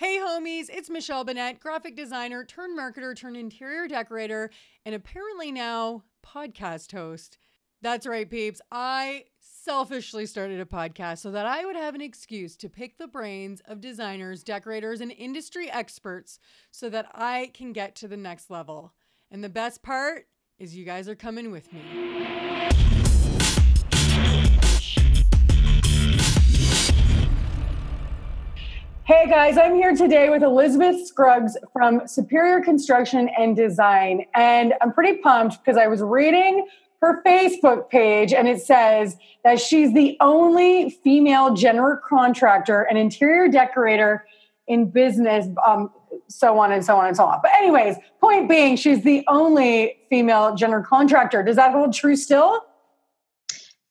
Hey, homies, it's Michelle Bennett, graphic designer, turn marketer, turn interior decorator, and apparently now podcast host. That's right, peeps. I selfishly started a podcast so that I would have an excuse to pick the brains of designers, decorators, and industry experts so that I can get to the next level. And the best part is you guys are coming with me. Hey guys, I'm here today with Elizabeth Scruggs from Superior Construction and Design. And I'm pretty pumped because I was reading her Facebook page and it says that she's the only female general contractor and interior decorator in business, um, so on and so on and so on. But, anyways, point being, she's the only female general contractor. Does that hold true still?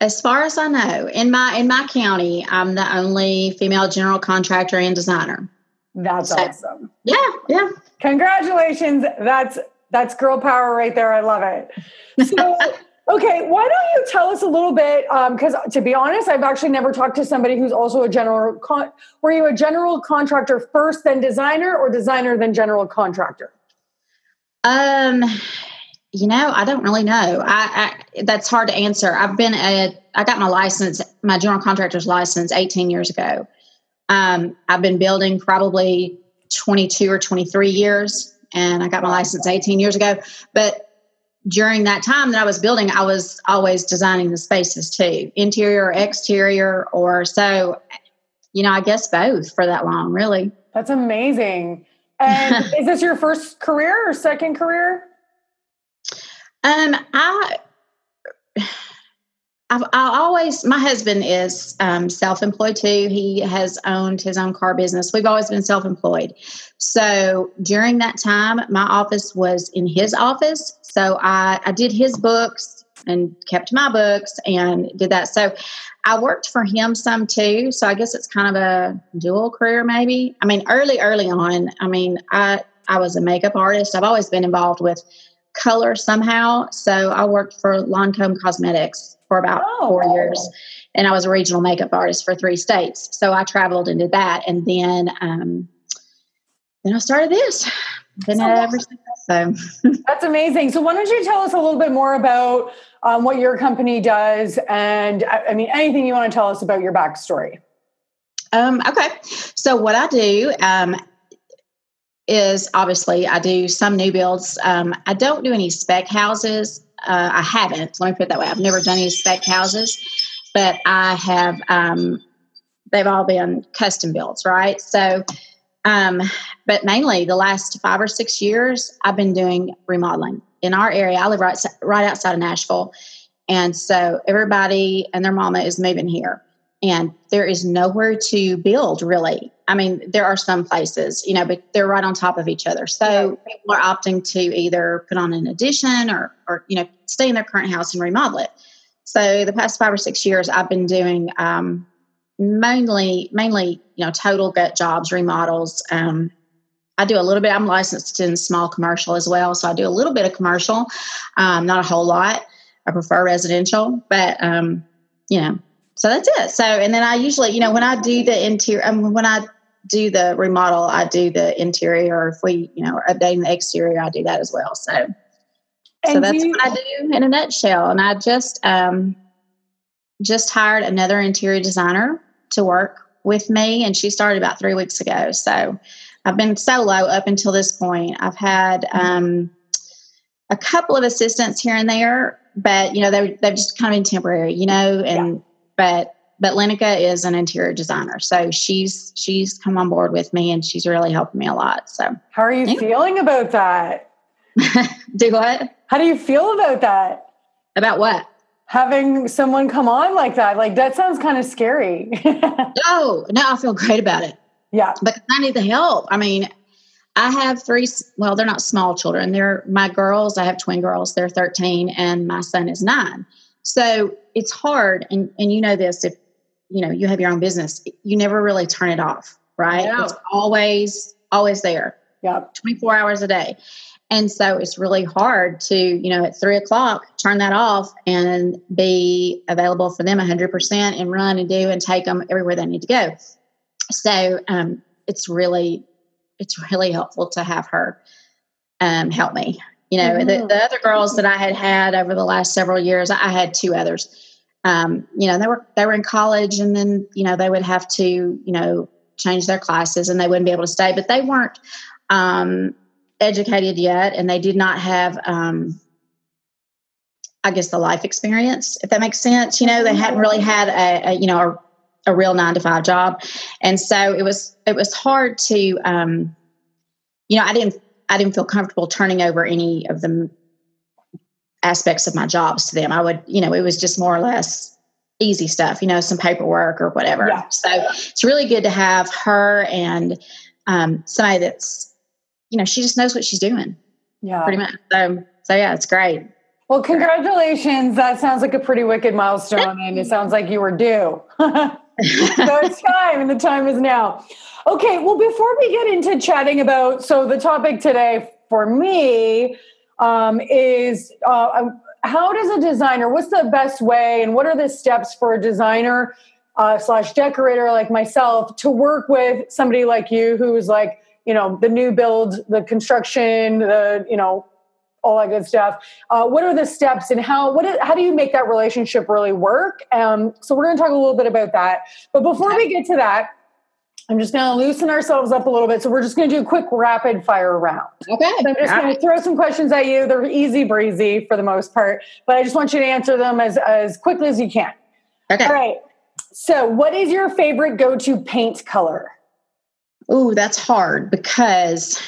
As far as I know, in my in my county, I'm the only female general contractor and designer. That's so, awesome. Yeah, yeah. Congratulations. That's that's girl power right there. I love it. So, okay, why don't you tell us a little bit? Because um, to be honest, I've actually never talked to somebody who's also a general. Con- were you a general contractor first, then designer, or designer then general contractor? Um, you know, I don't really know. I, I, that's hard to answer. I've been a I got my license, my general contractor's license 18 years ago. Um, I've been building probably 22 or 23 years, and I got my license 18 years ago. But during that time that I was building, I was always designing the spaces too, interior or exterior, or so. You know, I guess both for that long, really. That's amazing. And is this your first career or second career? Um, I, I've I always my husband is um, self-employed too. He has owned his own car business. We've always been self-employed. So during that time, my office was in his office. So I, I did his books and kept my books and did that. So I worked for him some too. So I guess it's kind of a dual career, maybe. I mean, early, early on, I mean, I I was a makeup artist. I've always been involved with color somehow. So I worked for Lancome Cosmetics for about oh. four years, and I was a regional makeup artist for three states. So I traveled and did that, and then um, then I started this. Been ever since. So that's amazing. So why don't you tell us a little bit more about um, what your company does, and I, I mean anything you want to tell us about your backstory. Um, okay. So what I do, um, is obviously I do some new builds. Um, I don't do any spec houses. Uh, I haven't. Let me put it that way. I've never done any spec houses, but I have. Um, they've all been custom builds, right? So, um, but mainly the last five or six years, I've been doing remodeling in our area. I live right right outside of Nashville, and so everybody and their mama is moving here and there is nowhere to build really. I mean, there are some places, you know, but they're right on top of each other. So yeah. people are opting to either put on an addition or, or you know, stay in their current house and remodel it. So the past five or six years, I've been doing um, mainly, mainly, you know, total gut jobs, remodels. Um, I do a little bit. I'm licensed in small commercial as well, so I do a little bit of commercial, um, not a whole lot. I prefer residential, but um, you know, so that's it. So, and then I usually, you know, when I do the interior, I mean, when I do the remodel, I do the interior. If we, you know, are updating the exterior, I do that as well. So, and so that's you, what I do in a nutshell. And I just, um, just hired another interior designer to work with me, and she started about three weeks ago. So, I've been solo up until this point. I've had um, a couple of assistants here and there, but you know, they they've just kind of been temporary, you know, and yeah but but Lenica is an interior designer, so she's she's come on board with me, and she's really helping me a lot. So, how are you anyway. feeling about that? Do what? How do you feel about that? About what? Having someone come on like that, like that sounds kind of scary. no, no, I feel great about it. Yeah, because I need the help. I mean, I have three. Well, they're not small children. They're my girls. I have twin girls. They're thirteen, and my son is nine. So it's hard, and and you know this if you know you have your own business, you never really turn it off, right? Yeah. It's always always there. Yeah, twenty four hours a day. And so it's really hard to, you know, at three o'clock, turn that off and be available for them 100% and run and do and take them everywhere they need to go. So um, it's really, it's really helpful to have her um, help me. You know, mm-hmm. the, the other girls that I had had over the last several years, I had two others. Um, you know, they were they were in college, and then you know they would have to you know change their classes, and they wouldn't be able to stay. But they weren't um, educated yet, and they did not have, um, I guess, the life experience, if that makes sense. You know, they hadn't really had a, a you know a, a, real nine to five job, and so it was it was hard to, um, you know, I didn't I didn't feel comfortable turning over any of the aspects of my jobs to them. I would, you know, it was just more or less easy stuff, you know, some paperwork or whatever. Yeah. So it's really good to have her and um, somebody that's, you know, she just knows what she's doing. Yeah. Pretty much. So, so yeah, it's great. Well, congratulations. That sounds like a pretty wicked milestone, and it sounds like you were due. so it's time, and the time is now. Okay, well, before we get into chatting about, so the topic today for me um, is uh, um, how does a designer, what's the best way, and what are the steps for a designer uh, slash decorator like myself to work with somebody like you who's like, you know, the new build, the construction, the, you know, all that good stuff. Uh, what are the steps and how what is, how do you make that relationship really work? Um, so we're going to talk a little bit about that. But before we get to that, I'm just going to loosen ourselves up a little bit. So we're just going to do a quick rapid fire round. Okay. So I'm just going to throw some questions at you. They're easy breezy for the most part, but I just want you to answer them as, as quickly as you can. Okay. All right. So what is your favorite go-to paint color? Ooh, that's hard because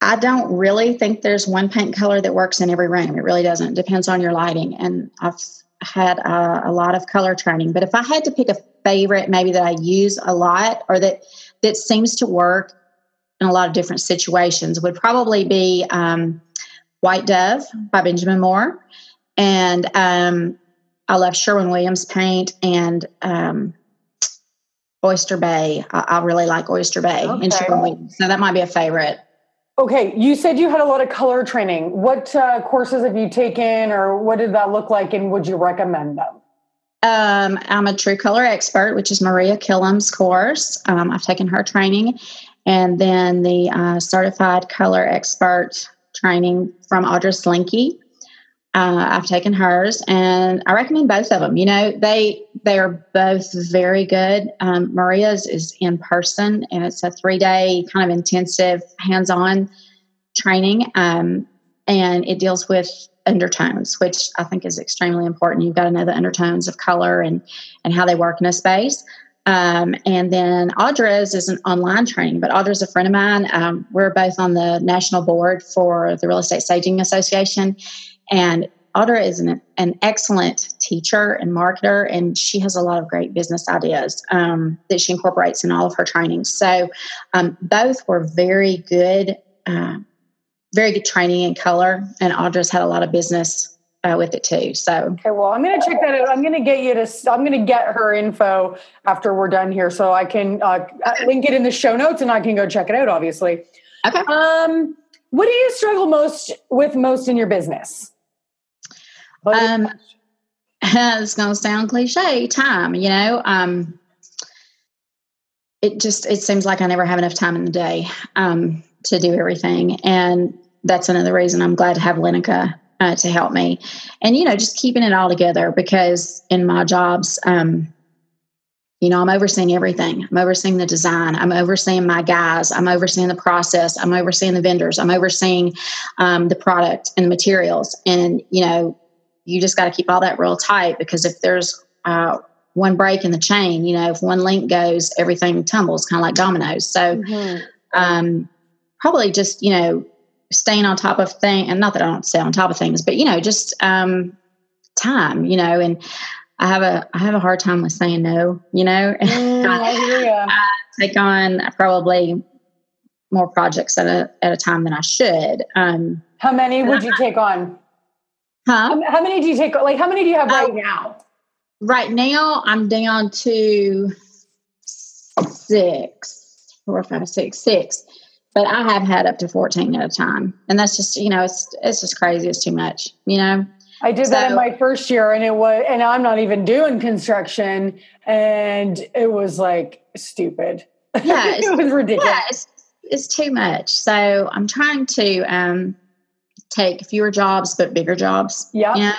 I don't really think there's one paint color that works in every room. It really doesn't. It depends on your lighting. And I've had a, a lot of color training. But if I had to pick a favorite maybe that I use a lot or that that seems to work in a lot of different situations would probably be um, White Dove by Benjamin Moore. And um, I love Sherwin Williams paint and um, Oyster Bay. I, I, really like Oyster Bay okay. and Sherwin Williams. So that might be a favorite. Okay, you said you had a lot of color training. What uh, courses have you taken, or what did that look like, and would you recommend them? Um, I'm a true color expert, which is Maria Killam's course. Um, I've taken her training, and then the uh, certified color expert training from Audra Slinkey. Uh, I've taken hers, and I recommend both of them. You know, they they are both very good. Um, Maria's is in person, and it's a three day kind of intensive hands on training, um, and it deals with undertones, which I think is extremely important. You've got to know the undertones of color and and how they work in a space. Um, and then Audra's is an online training, but Audra's a friend of mine. Um, we're both on the national board for the Real Estate Staging Association, and Audra is an, an excellent teacher and marketer, and she has a lot of great business ideas um, that she incorporates in all of her trainings. So, um, both were very good uh, very good training in color, and Audra's had a lot of business uh, with it too. So okay, well, I'm going to check that out. I'm going to get you to. I'm going to get her info after we're done here, so I can uh, link it in the show notes, and I can go check it out. Obviously. Okay. Um, what do you struggle most with most in your business? Um, it's going to sound cliche. Time, you know. Um, it just it seems like I never have enough time in the day. Um, to do everything. And that's another reason I'm glad to have Lenica uh, to help me. And, you know, just keeping it all together because in my jobs, um, you know, I'm overseeing everything. I'm overseeing the design. I'm overseeing my guys. I'm overseeing the process. I'm overseeing the vendors. I'm overseeing um, the product and the materials. And, you know, you just got to keep all that real tight because if there's uh, one break in the chain, you know, if one link goes, everything tumbles, kind of like dominoes. So, mm-hmm. um, probably just you know staying on top of things and not that i don't stay on top of things but you know just um time you know and i have a i have a hard time with saying no you know mm, I, I take on probably more projects at a at a time than i should um how many would you take on huh how, many do you take like how many do you have right uh, now right now i'm down to six four five six six but I have had up to 14 at a time. And that's just, you know, it's it's just crazy. It's too much, you know. I did so, that in my first year and it was and I'm not even doing construction and it was like stupid. Yeah, it was ridiculous. it's too much. So I'm trying to um, take fewer jobs but bigger jobs. Yeah. You know?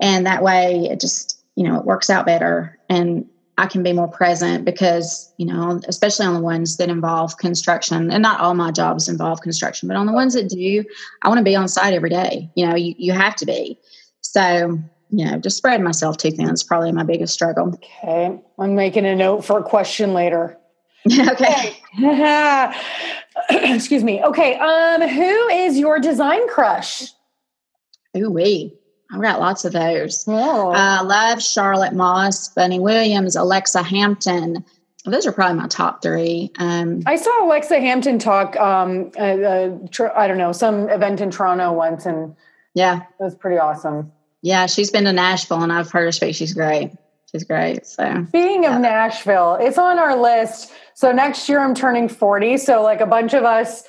And that way it just, you know, it works out better and I can be more present because, you know, especially on the ones that involve construction and not all my jobs involve construction, but on the ones that do, I want to be on site every day. You know, you, you have to be. So, you know, just spreading myself too thin is probably my biggest struggle. Okay. I'm making a note for a question later. okay. Excuse me. Okay. Um, who is your design crush? Ooh wee. I've got lots of those. Oh. I uh, love Charlotte Moss, Bunny Williams, Alexa Hampton. Those are probably my top three. Um, I saw Alexa Hampton talk. Um, uh, uh, tr- I don't know some event in Toronto once, and yeah, it was pretty awesome. Yeah, she's been to Nashville, and I've heard her speak. She's great. She's great. So speaking yeah. of Nashville, it's on our list. So next year I'm turning 40. So like a bunch of us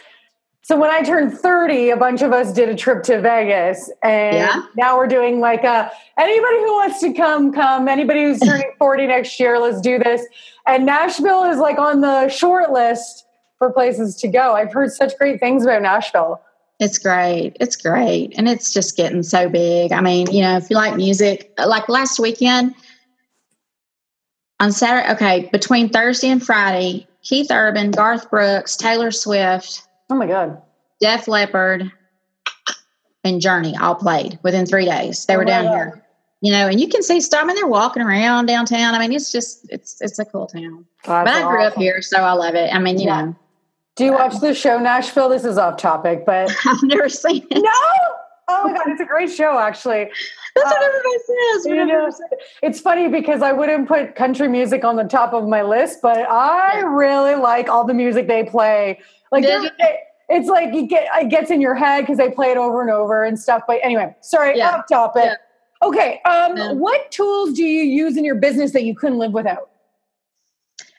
so when I turned 30, a bunch of us did a trip to Vegas. And yeah. now we're doing like a anybody who wants to come, come. Anybody who's turning 40 next year, let's do this. And Nashville is like on the short list for places to go. I've heard such great things about Nashville. It's great. It's great. And it's just getting so big. I mean, you know, if you like music, like last weekend on Saturday, okay, between Thursday and Friday, Keith Urban, Garth Brooks, Taylor Swift, Oh my God. Def Leppard and Journey all played within three days. They oh were down God. here. You know, and you can see stuff. I mean, they're walking around downtown. I mean, it's just it's it's a cool town. That's but I grew awesome. up here, so I love it. I mean, you yeah. know. Do you watch the show Nashville? This is off topic, but I've never seen it. No. Oh my god, it's a great show, actually. That's what uh, everybody says. You know, it's funny because I wouldn't put country music on the top of my list, but I yeah. really like all the music they play. Like it's like you get it gets in your head because they play it over and over and stuff. But anyway, sorry, yeah. off topic. Yeah. Okay, um, yeah. what tools do you use in your business that you couldn't live without?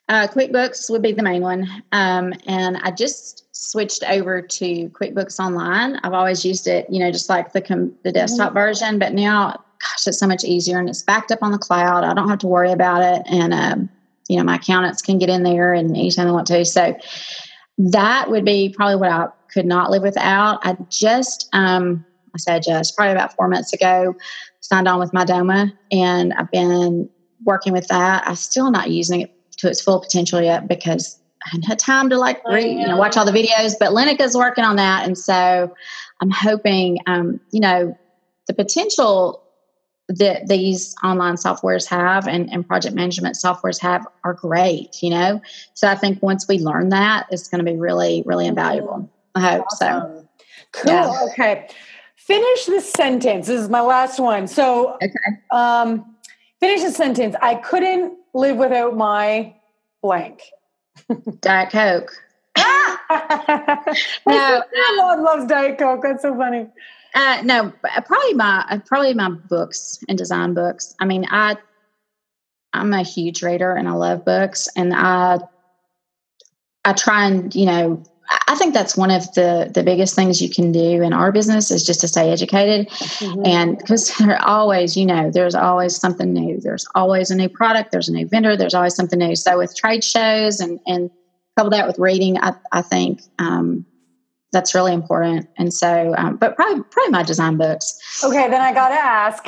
Uh, QuickBooks would be the main one, um, and I just switched over to QuickBooks Online. I've always used it, you know, just like the com- the desktop mm-hmm. version, but now, gosh, it's so much easier and it's backed up on the cloud. I don't have to worry about it, and um, you know, my accountants can get in there and anytime they want to. So that would be probably what I could not live without. I just, um, I said just probably about four months ago, signed on with Mydoma, and I've been working with that. I'm still not using it to its full potential yet because had time to like read, you know, watch all the videos. But Lenica's working on that, and so I'm hoping, um, you know, the potential that these online softwares have and, and project management softwares have are great, you know? So I think once we learn that, it's going to be really, really invaluable. I hope awesome. so. Cool. Yeah. Okay. Finish the sentence. This is my last one. So, okay. um, finish the sentence. I couldn't live without my blank. Diet Coke. no, my mom loves Diet Coke. That's so funny. Uh, no, uh, probably my uh, probably my books and design books. I mean, I I'm a huge reader and I love books, and I I try and you know I think that's one of the the biggest things you can do in our business is just to stay educated, mm-hmm. and because there always you know there's always something new. There's always a new product. There's a new vendor. There's always something new. So with trade shows and and couple that with reading, I I think. Um, that's really important. And so, um, but probably probably my design books. Okay, then I got to ask.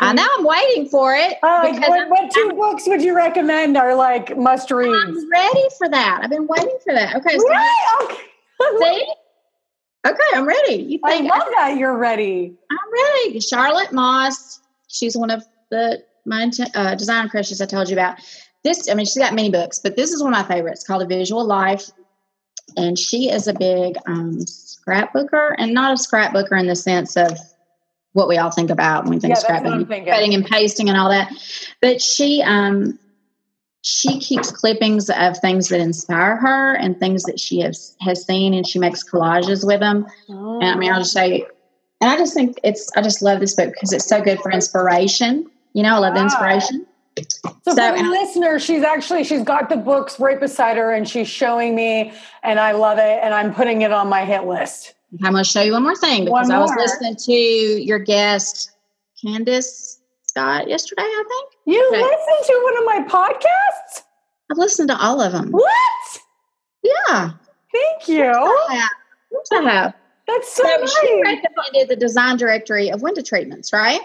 I know I'm waiting for it. What, what, 2 I'm, books would you recommend are like must read? I'm ready for that. I've been waiting for that. Okay. So? Okay. See? Okay, I'm ready. You think I love I, that you're ready. I'm ready. Charlotte Moss. She's one of the my uh, design crushes I told you about. This, I mean, she's got many books, but this is one of my favorites called A Visual Life and she is a big um, scrapbooker, and not a scrapbooker in the sense of what we all think about when we think yeah, scrapbooking, cutting and pasting and all that. But she um, she keeps clippings of things that inspire her and things that she has has seen, and she makes collages with them. Oh. And I mean, I'll just say, and I just think it's I just love this book because it's so good for inspiration. You know, I love wow. inspiration. So, so for the listener, she's actually she's got the books right beside her and she's showing me and I love it and I'm putting it on my hit list. I'm going to show you one more thing because more. I was listening to your guest Candace Scott yesterday, I think. You okay. listened to one of my podcasts? I've listened to all of them. What? Yeah. Thank you. I have. That's so, So nice. she recommended the design directory of window treatments, right?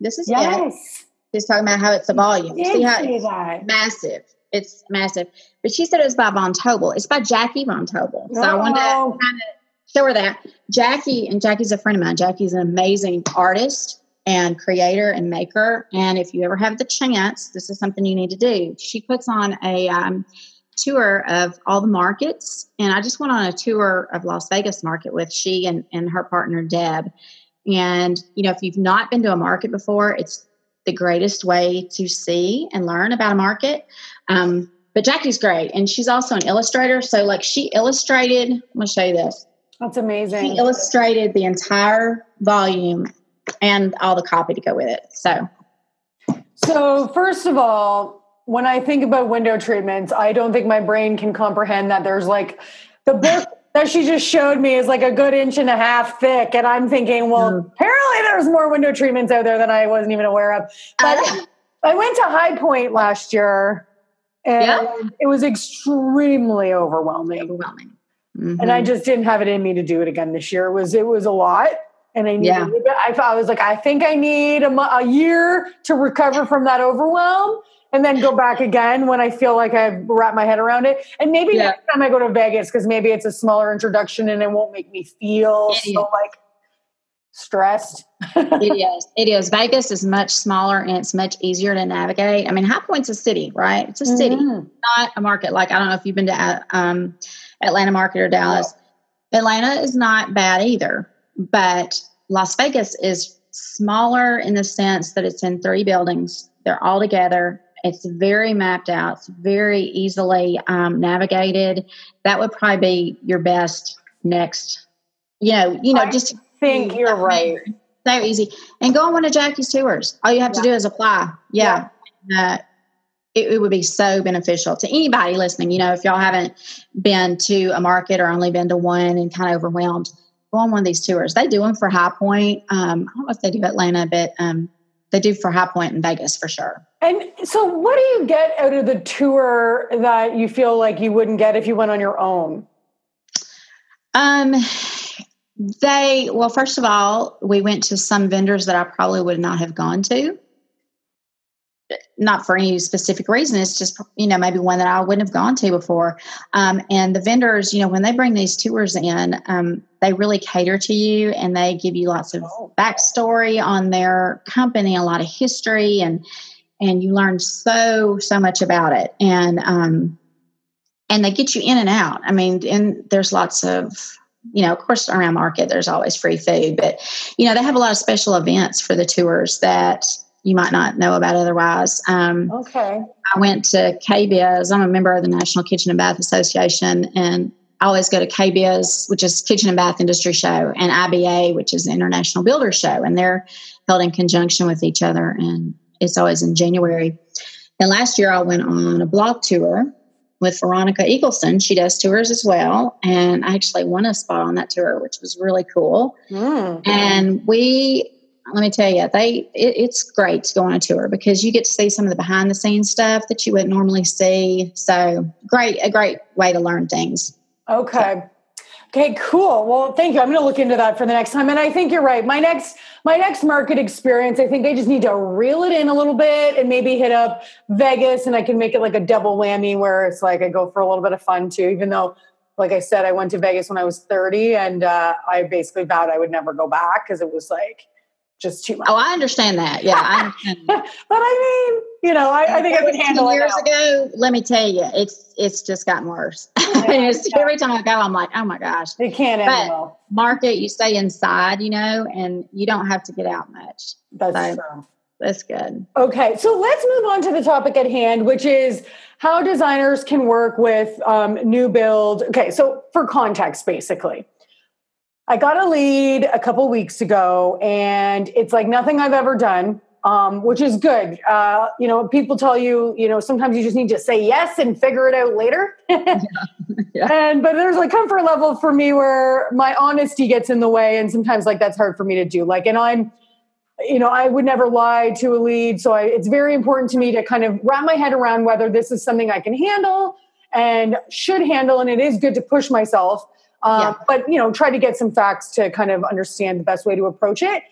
This is it. yes. She's talking about how it's a volume. See how it's that. massive. It's massive. But she said it was by Von Tobel. It's by Jackie Von Tobel. So I wanted to Oh. kind of show her that. Jackie, and Jackie's a friend of mine. Jackie's an amazing artist and creator and maker. And if you ever have the chance, this is something you need to do. She puts on a um, tour of all the markets. And I just went on a tour of Las Vegas market with she and, and her partner, Deb. And, you know, if you've not been to a market before, it's the greatest way to see and learn about a market. Um, but Jackie's great. And she's also an illustrator. So, like, she illustrated, I'm going to show you this. That's amazing. She amazing. illustrated the entire volume and all the copy to go with it. So, So, first of all, when I think about window treatments, I don't think my brain can comprehend that there's like the book that she just showed me is like a good inch and a half thick. And I'm thinking, well, Mm. apparently there's more window treatments out there than I wasn't even aware of. But Uh, I went to High Point last year and Yeah. it was extremely overwhelming. overwhelming. Mm-hmm. And I just didn't have it in me to do it again this year. It was it was a lot. And I needed Yeah. it. I, I was like, I think I need a, a year to recover from that overwhelm and then go back again when I feel like I've wrapped my head around it. And maybe Yeah. next time I go to Vegas, because maybe it's a smaller introduction and it won't make me feel It so like stressed. it is. It is. Vegas is much smaller and it's much easier to navigate. I mean, High Point's a city, right? It's a city. Mhm. not a market like I don't know if you've been to uh, um, Atlanta market or Dallas. Atlanta is not bad either, but Las Vegas is smaller in the sense that it's in three buildings. They're all together. It's very mapped out. It's very easily um, navigated. That would probably be your best next. You know, you know, just think you're right. so easy. And go on one of Jackie's tours. All you have to do is apply. Yeah. Uh, it, it would be so beneficial to anybody listening. You know, if y'all haven't been to a market or only been to one and kind of overwhelmed, go on one of these tours. They do them for High Point. Um, I don't know if they do Atlanta, but um, they do for High Point in Vegas for sure. And so, what do you get out of the tour that you feel like you wouldn't get if you went on your own? Um, they well, first of all, we went to some vendors that I probably would not have gone to. Not for any specific reason. It's just you know maybe one that I wouldn't have gone to before. Um, and the vendors, you know, when they bring these tours in, um, they really cater to you and they give you lots of Oh. backstory on their company, a lot of history, and and you learn so so much about it. And um, and they get you in and out. I mean, and there's lots of you know, of course, around market, there's always free food, but you know, they have a lot of special events for the tours that you might not know about otherwise. Um, Okay. I went to KBIS. I'm a member of the National Kitchen and Bath Association, and I always go to KBIS, which is Kitchen and Bath Industry Show, and IBA, which is the International Builder Show, and they're held in conjunction with each other, and it's always in January. And last year, I went on a blog tour with Veronica Eagleson. She does tours as well, and I actually won a spot on that tour, which was really cool. Mm. And we, let me tell you, they it, it's great to go on a tour because you get to see some of the behind the scenes stuff that you wouldn't normally see. So great, a great way to learn things. Okay. Okay, cool. Well, thank you. I'm going to look into that for the next time. And I think you're right. My next my next market experience, I think I just need to reel it in a little bit and maybe hit up Vegas and I can make it like a double whammy where it's like I go for a little bit of fun too, even though like I said, I went to Vegas when I was 30 and uh, I basically vowed I would never go back because it was like just too much. Oh, I understand that. Yeah, I understand. that. but I mean, you know, I, I think I can handle it. years ago, let me tell you, it's it's just gotten worse. It's- every time I go, I'm like, oh my gosh. It can't But- end well. Market, you stay inside, you know, and you don't have to get out much. That's so- true. That's good. Okay, so let's move on to the topic at hand, which is how designers can work with um, new build. Okay, so for context, basically, I got a lead a couple weeks ago, and it's like nothing I've ever done, um, which is good. Uh, you know, people tell you, you know, sometimes you just need to say yes and figure it out later. Yeah. And but there's a comfort level for me where my honesty gets in the way, and sometimes like that's hard for me to do. Like, and I'm you know, I would never lie to a lead. So I, it's very important to me to kind of wrap my head around whether this is something I can handle and should handle. And it is good to push myself, uh, yeah. but you know, try to get some facts to kind of understand the best way to approach it.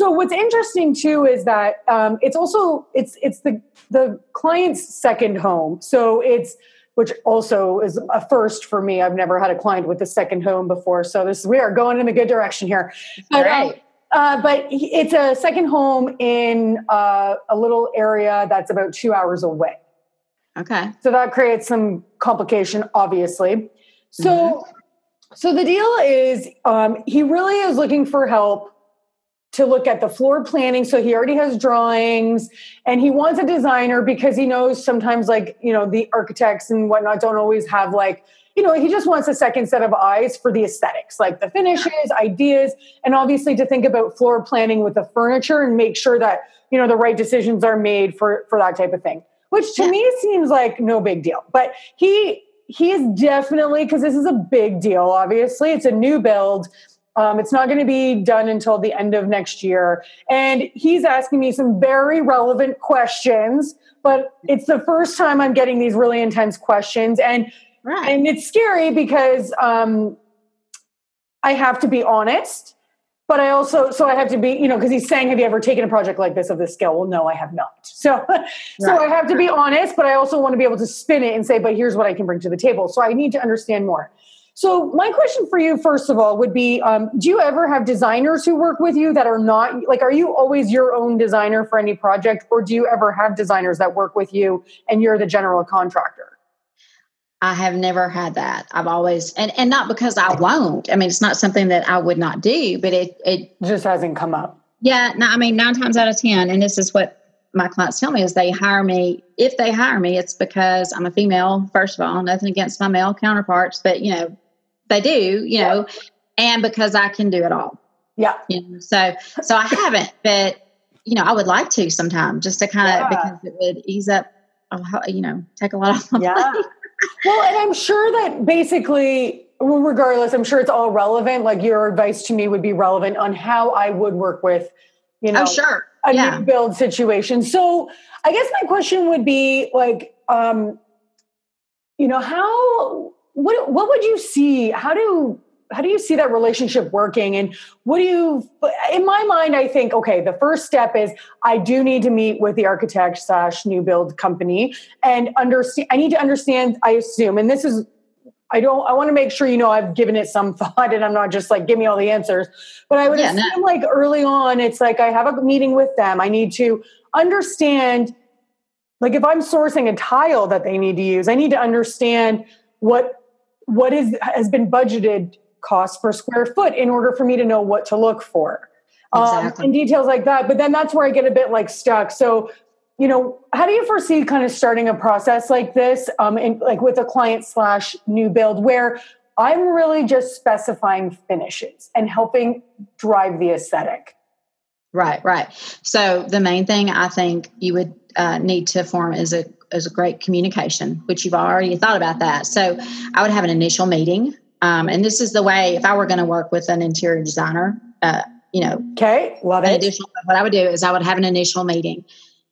So what's interesting too is that um, it's also it's it's the the client's second home. So it's which also is a first for me. I've never had a client with a second home before, so this we are going in a good direction here. But, um. Uh, but it's a second home in uh, a little area that's about two hours away. Okay. So that creates some complication, obviously. So, mm-hmm. so the deal is, um, he really is looking for help to look at the floor planning. So he already has drawings and he wants a designer because he knows sometimes like, you know, the architects and whatnot don't always have like, you know, he just wants a second set of eyes for the aesthetics, like the finishes, ideas, and obviously to think about floor planning with the furniture and make sure that, you know, the right decisions are made for, for that type of thing, which to yeah. me seems like no big deal. But he, he is definitely, because this is a big deal, obviously, it's a new build um, it's not going to be done until the end of next year. And he's asking me some very relevant questions, but it's the first time I'm getting these really intense questions. And, right. and it's scary because um, I have to be honest. But I also, so I have to be, you know, because he's saying, "Have you ever taken a project like this of this scale?" Well, no, I have not. So, right. so I have to be honest, but I also want to be able to spin it and say, "But here's what I can bring to the table." So I need to understand more. So, my question for you, first of all, would be um, Do you ever have designers who work with you that are not like, are you always your own designer for any project, or do you ever have designers that work with you and you're the general contractor? I have never had that. I've always, and, and not because I won't. I mean, it's not something that I would not do, but it, it just hasn't come up. Yeah. No, I mean, nine times out of 10, and this is what my clients tell me is they hire me if they hire me it's because i'm a female first of all nothing against my male counterparts but you know they do, you know, and because I can do it all. Yeah. You know, so so I haven't, but you know, I would like to sometime just to kind of yeah. because it would ease up, you know, take a lot off my yeah. plate. well, and I'm sure that basically, regardless, I'm sure it's all relevant. Like your advice to me would be relevant on how I would work with, you know, oh, sure. a yeah. new build situation. So I guess my question would be like, um, you know, how what what would you see? How do how do you see that relationship working and what do you in my mind i think okay the first step is i do need to meet with the architect slash new build company and understand i need to understand i assume and this is i don't i want to make sure you know i've given it some thought and i'm not just like give me all the answers but i would yeah, assume no. like early on it's like i have a meeting with them i need to understand like if i'm sourcing a tile that they need to use i need to understand what what is has been budgeted cost per square foot in order for me to know what to look for. Um, exactly. um, and details like that but then that's where i get a bit like stuck. So you know how do you foresee kind of starting a process like this um, in, like with a client slash new build where i'm really just specifying finishes and helping drive the aesthetic? Right right. So the main thing i think you would uh, need to form is a is a great communication, which you've already thought about that. So I would have an initial meeting. Um, and this is the way, if I were going to work with an interior designer, uh, you know, okay, love it. Additional, what I would do is I would have an initial meeting,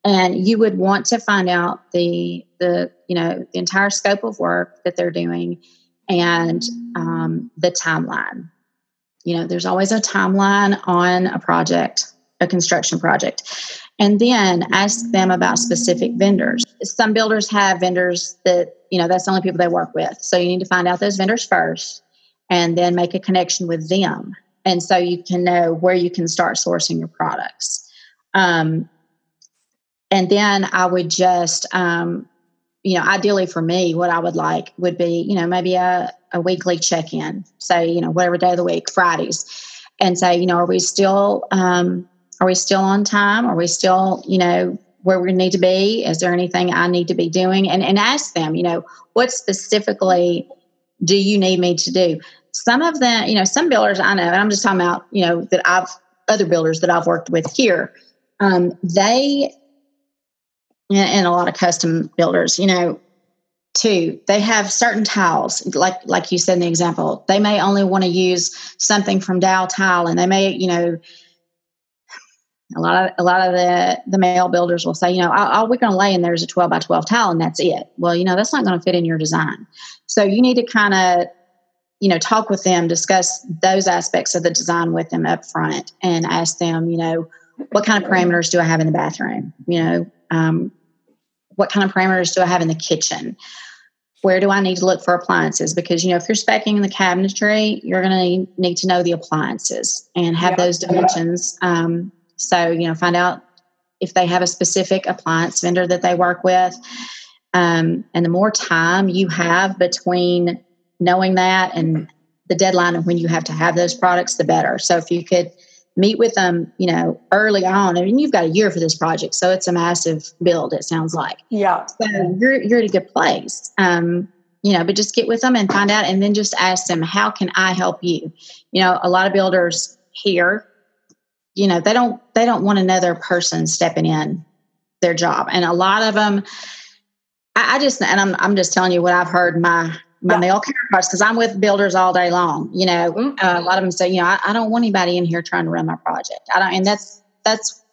and you would want to find out the the you know the entire scope of work that they're doing, and um, the timeline. You know, there's always a timeline on a project, a construction project, and then ask them about specific vendors. Some builders have vendors that, you know, that's the only people they work with. So you need to find out those vendors first and then make a connection with them. And so you can know where you can start sourcing your products. Um, and then I would just, um, you know, ideally for me, what I would like would be, you know, maybe a, a weekly check in, say, you know, whatever day of the week, Fridays, and say, you know, are we still, um, are we still on time? Are we still, you know, where we need to be? Is there anything I need to be doing? And and ask them, you know, what specifically do you need me to do? Some of them, you know, some builders I know, and I'm just talking about, you know, that I've other builders that I've worked with here, um, they and a lot of custom builders, you know, too, they have certain tiles, like like you said in the example. They may only want to use something from Daltile, and they may, you know, a lot of a lot of the the male builders will say, you know, all, we're going to lay in there is a 12 by 12 tile and that's it. Well, you know, that's not going to fit in your design. So you need to kind of, you know, talk with them, discuss those aspects of the design with them up front, and ask them, you know, what kind of parameters do I have in the bathroom? You know, um, what kind of parameters do I have in the kitchen? Where do I need to look for appliances? Because you know, if you're specing the cabinetry, you're going to need to know the appliances and have yeah. those dimensions. Um, so, you know, find out if they have a specific appliance vendor that they work with. Um, and the more time you have between knowing that and the deadline of when you have to have those products, the better. So, if you could meet with them, you know, early on, I and mean, you've got a year for this project, so it's a massive build. It sounds like, yeah. So you're you're at a good place. Um, you know, but just get with them and find out, and then just ask them, how can I help you? You know, a lot of builders here you know they don't they don't want another person stepping in their job. And a lot of them i, I just and I'm, I'm just telling you what i've heard my my yeah. male counterparts because i'm with builders all day long you know. Mm-hmm. uh, a lot of them say you know I, I, don't want anybody in here trying to run my project. I don't and that's that's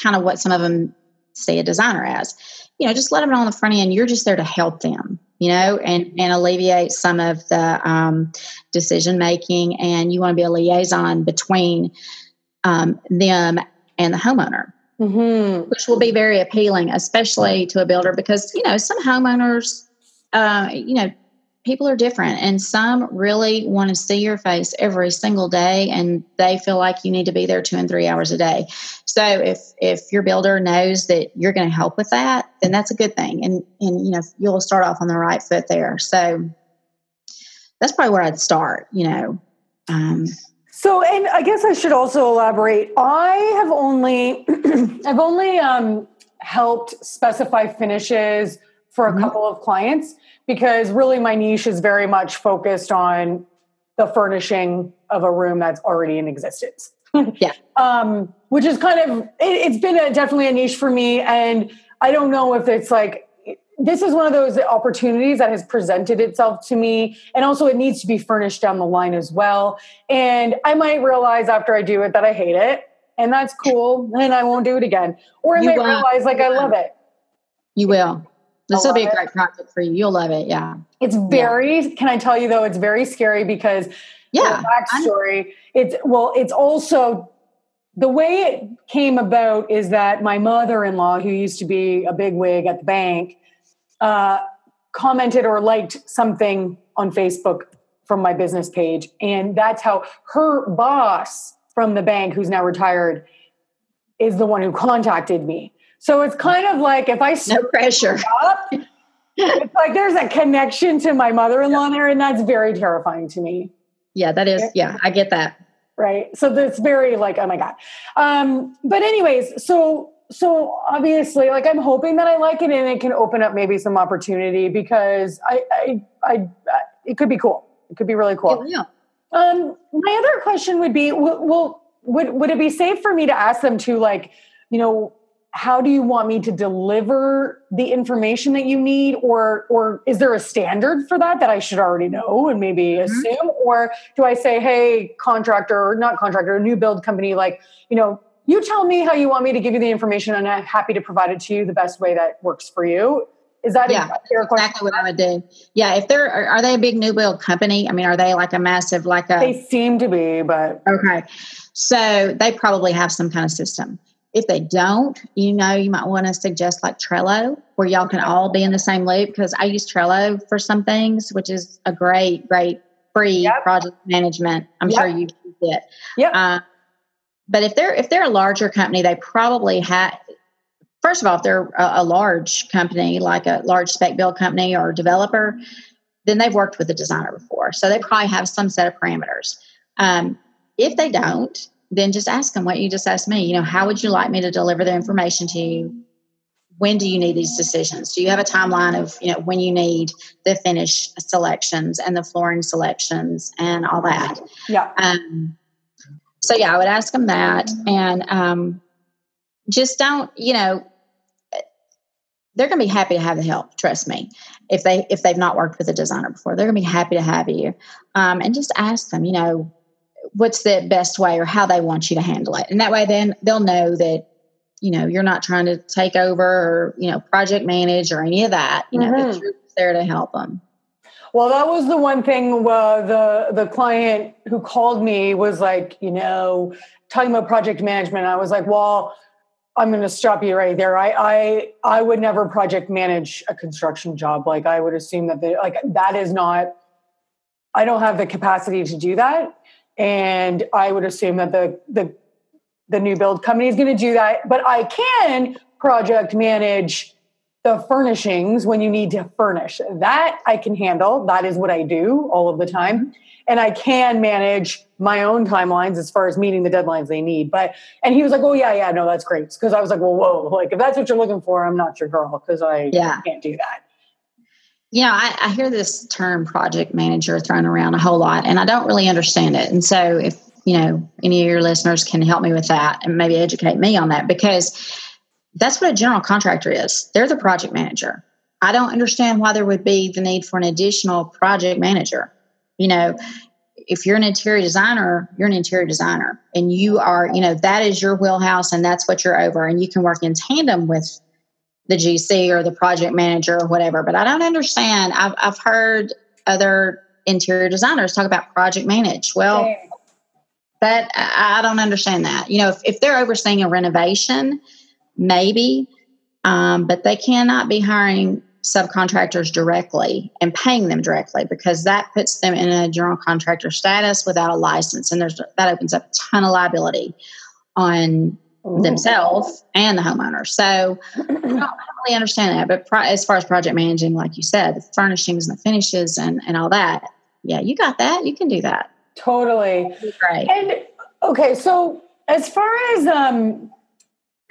kind of what some of them say a designer as you know just let them know on the front end. You're just there to help them you know and and alleviate some of the um, decision making and you want to be a liaison between um, them and the homeowner, mm-hmm. which will be very appealing, especially to a builder because, you know, some homeowners, uh, you know, people are different and some really want to see your face every single day and they feel like you need to be there two and three hours a day so if if your builder knows that you're going to help with that then that's a good thing and and you know you'll start off on the right foot there so that's probably where i'd start you know um, so, and I guess I should also elaborate. I have only, I've only um, helped specify finishes for a mm-hmm. couple of clients because really my niche is very much focused on the furnishing of a room that's already in existence. yeah. Um, which is kind of, it, has been a, definitely a niche for me. And I don't know if it's like this is one of those opportunities that has presented itself to me and also it needs to be furnished down the line as well. And i might realize after i do it that i hate it and that's cool and i won't do it again. Or i you might will. realize like i love it. You will. This will be a great it. project for you. You'll love it. Yeah. It's very yeah. can i tell you though it's very scary because yeah. backstory it's well it's also the way it came about is that my mother-in-law who used to be a big wig at the bank uh, commented or liked something on Facebook from my business page. And that's how her boss from the bank, who's now retired, is the one who contacted me. So it's kind of like if I no pressure. Up, it's like there's a connection to my mother-in-law there, and that's very terrifying to me. Yeah, that is. Yeah, I get that. Right. So that's very like, oh my God. Um, but anyways, so so obviously like i'm hoping that i like it and it can open up maybe some opportunity because i i, I it could be cool. It could be really cool. Yeah, um my other question would be well would would it be safe for me to ask them to like you know how do you want me to deliver the information that you need? Or or is there a standard for that that i should already know and maybe mm-hmm. assume? Or do i say hey contractor or not contractor a new build company like you know you tell me how you want me to give you the information and i'm happy to provide it to you the best way that works for you is that yeah, exactly what I would do. Yeah, if they're are, are, they a big new build company? I mean, are they like a massive like a? They seem to be, but okay. So they probably have some kind of system. If they don't, you know, you might want to suggest like Trello, where y'all can all be in the same loop. Because I use Trello for some things, which is a great, great free yep. project management. I'm yep. sure you use it. Yeah. Uh, but if they're if they're a larger company, they probably have. First of all, if they're a, a large company like a large spec build company or developer, then they've worked with a designer before, so they probably have some set of parameters. Um, if they don't, then just ask them what you just asked me. You know, how would you like me to deliver the information to you? When do you need these decisions? Do you have a timeline of you know when you need the finish selections and the flooring selections and all that? Yeah. Um, so yeah, I would ask them that, and um, just don't, you know, they're going to be happy to have the help. Trust me. If they if they've not worked with a designer before, they're going to be happy to have you. Um, and just ask them, you know, what's the best way or how they want you to handle it. And that way then they'll know that you know you're not trying to take over or you know project manage or any of that you know mm-hmm. you're there to help them well that was the one thing uh, the the client who called me was like you know talking about project management. I was like well i'm going to stop you right there. I i i would never project manage a construction job. Like i would assume that they like that is not i don't have the capacity to do that. And i would assume that the the the new build company is going to do that, but I can project manage the furnishings when you need to furnish. That I can handle. That is what I do all of the time. And I can manage my own timelines as far as meeting the deadlines they need. But and he was like, "Oh yeah, yeah, no, that's great." Because I was like, "Well, whoa, like if that's what you're looking for, I'm not your girl because I yeah. can't do that." You know, I, I hear this term project manager thrown around a whole lot, and I don't really understand it. And so, if you know, any of your listeners can help me with that and maybe educate me on that because that's what a general contractor is. They're the project manager. I don't understand why there would be the need for an additional project manager. You know, if you're an interior designer, you're an interior designer and you are, you know, that is your wheelhouse and that's what you're over. And you can work in tandem with the GC or the project manager or whatever. But I don't understand. I've, I've heard other interior designers talk about project manage. Well, that I don't understand that. You know, if, if they're overseeing a renovation, maybe, um, but they cannot be hiring subcontractors directly and paying them directly because that puts them in a general contractor status without a license, and there's that opens up a ton of liability on Ooh. themselves and the homeowner. So I don't really understand that. But pro- as far as project managing, like you said, the furnishings and the finishes and and all that, yeah, you got that. You can do that. Totally. Right. And okay, so as far as um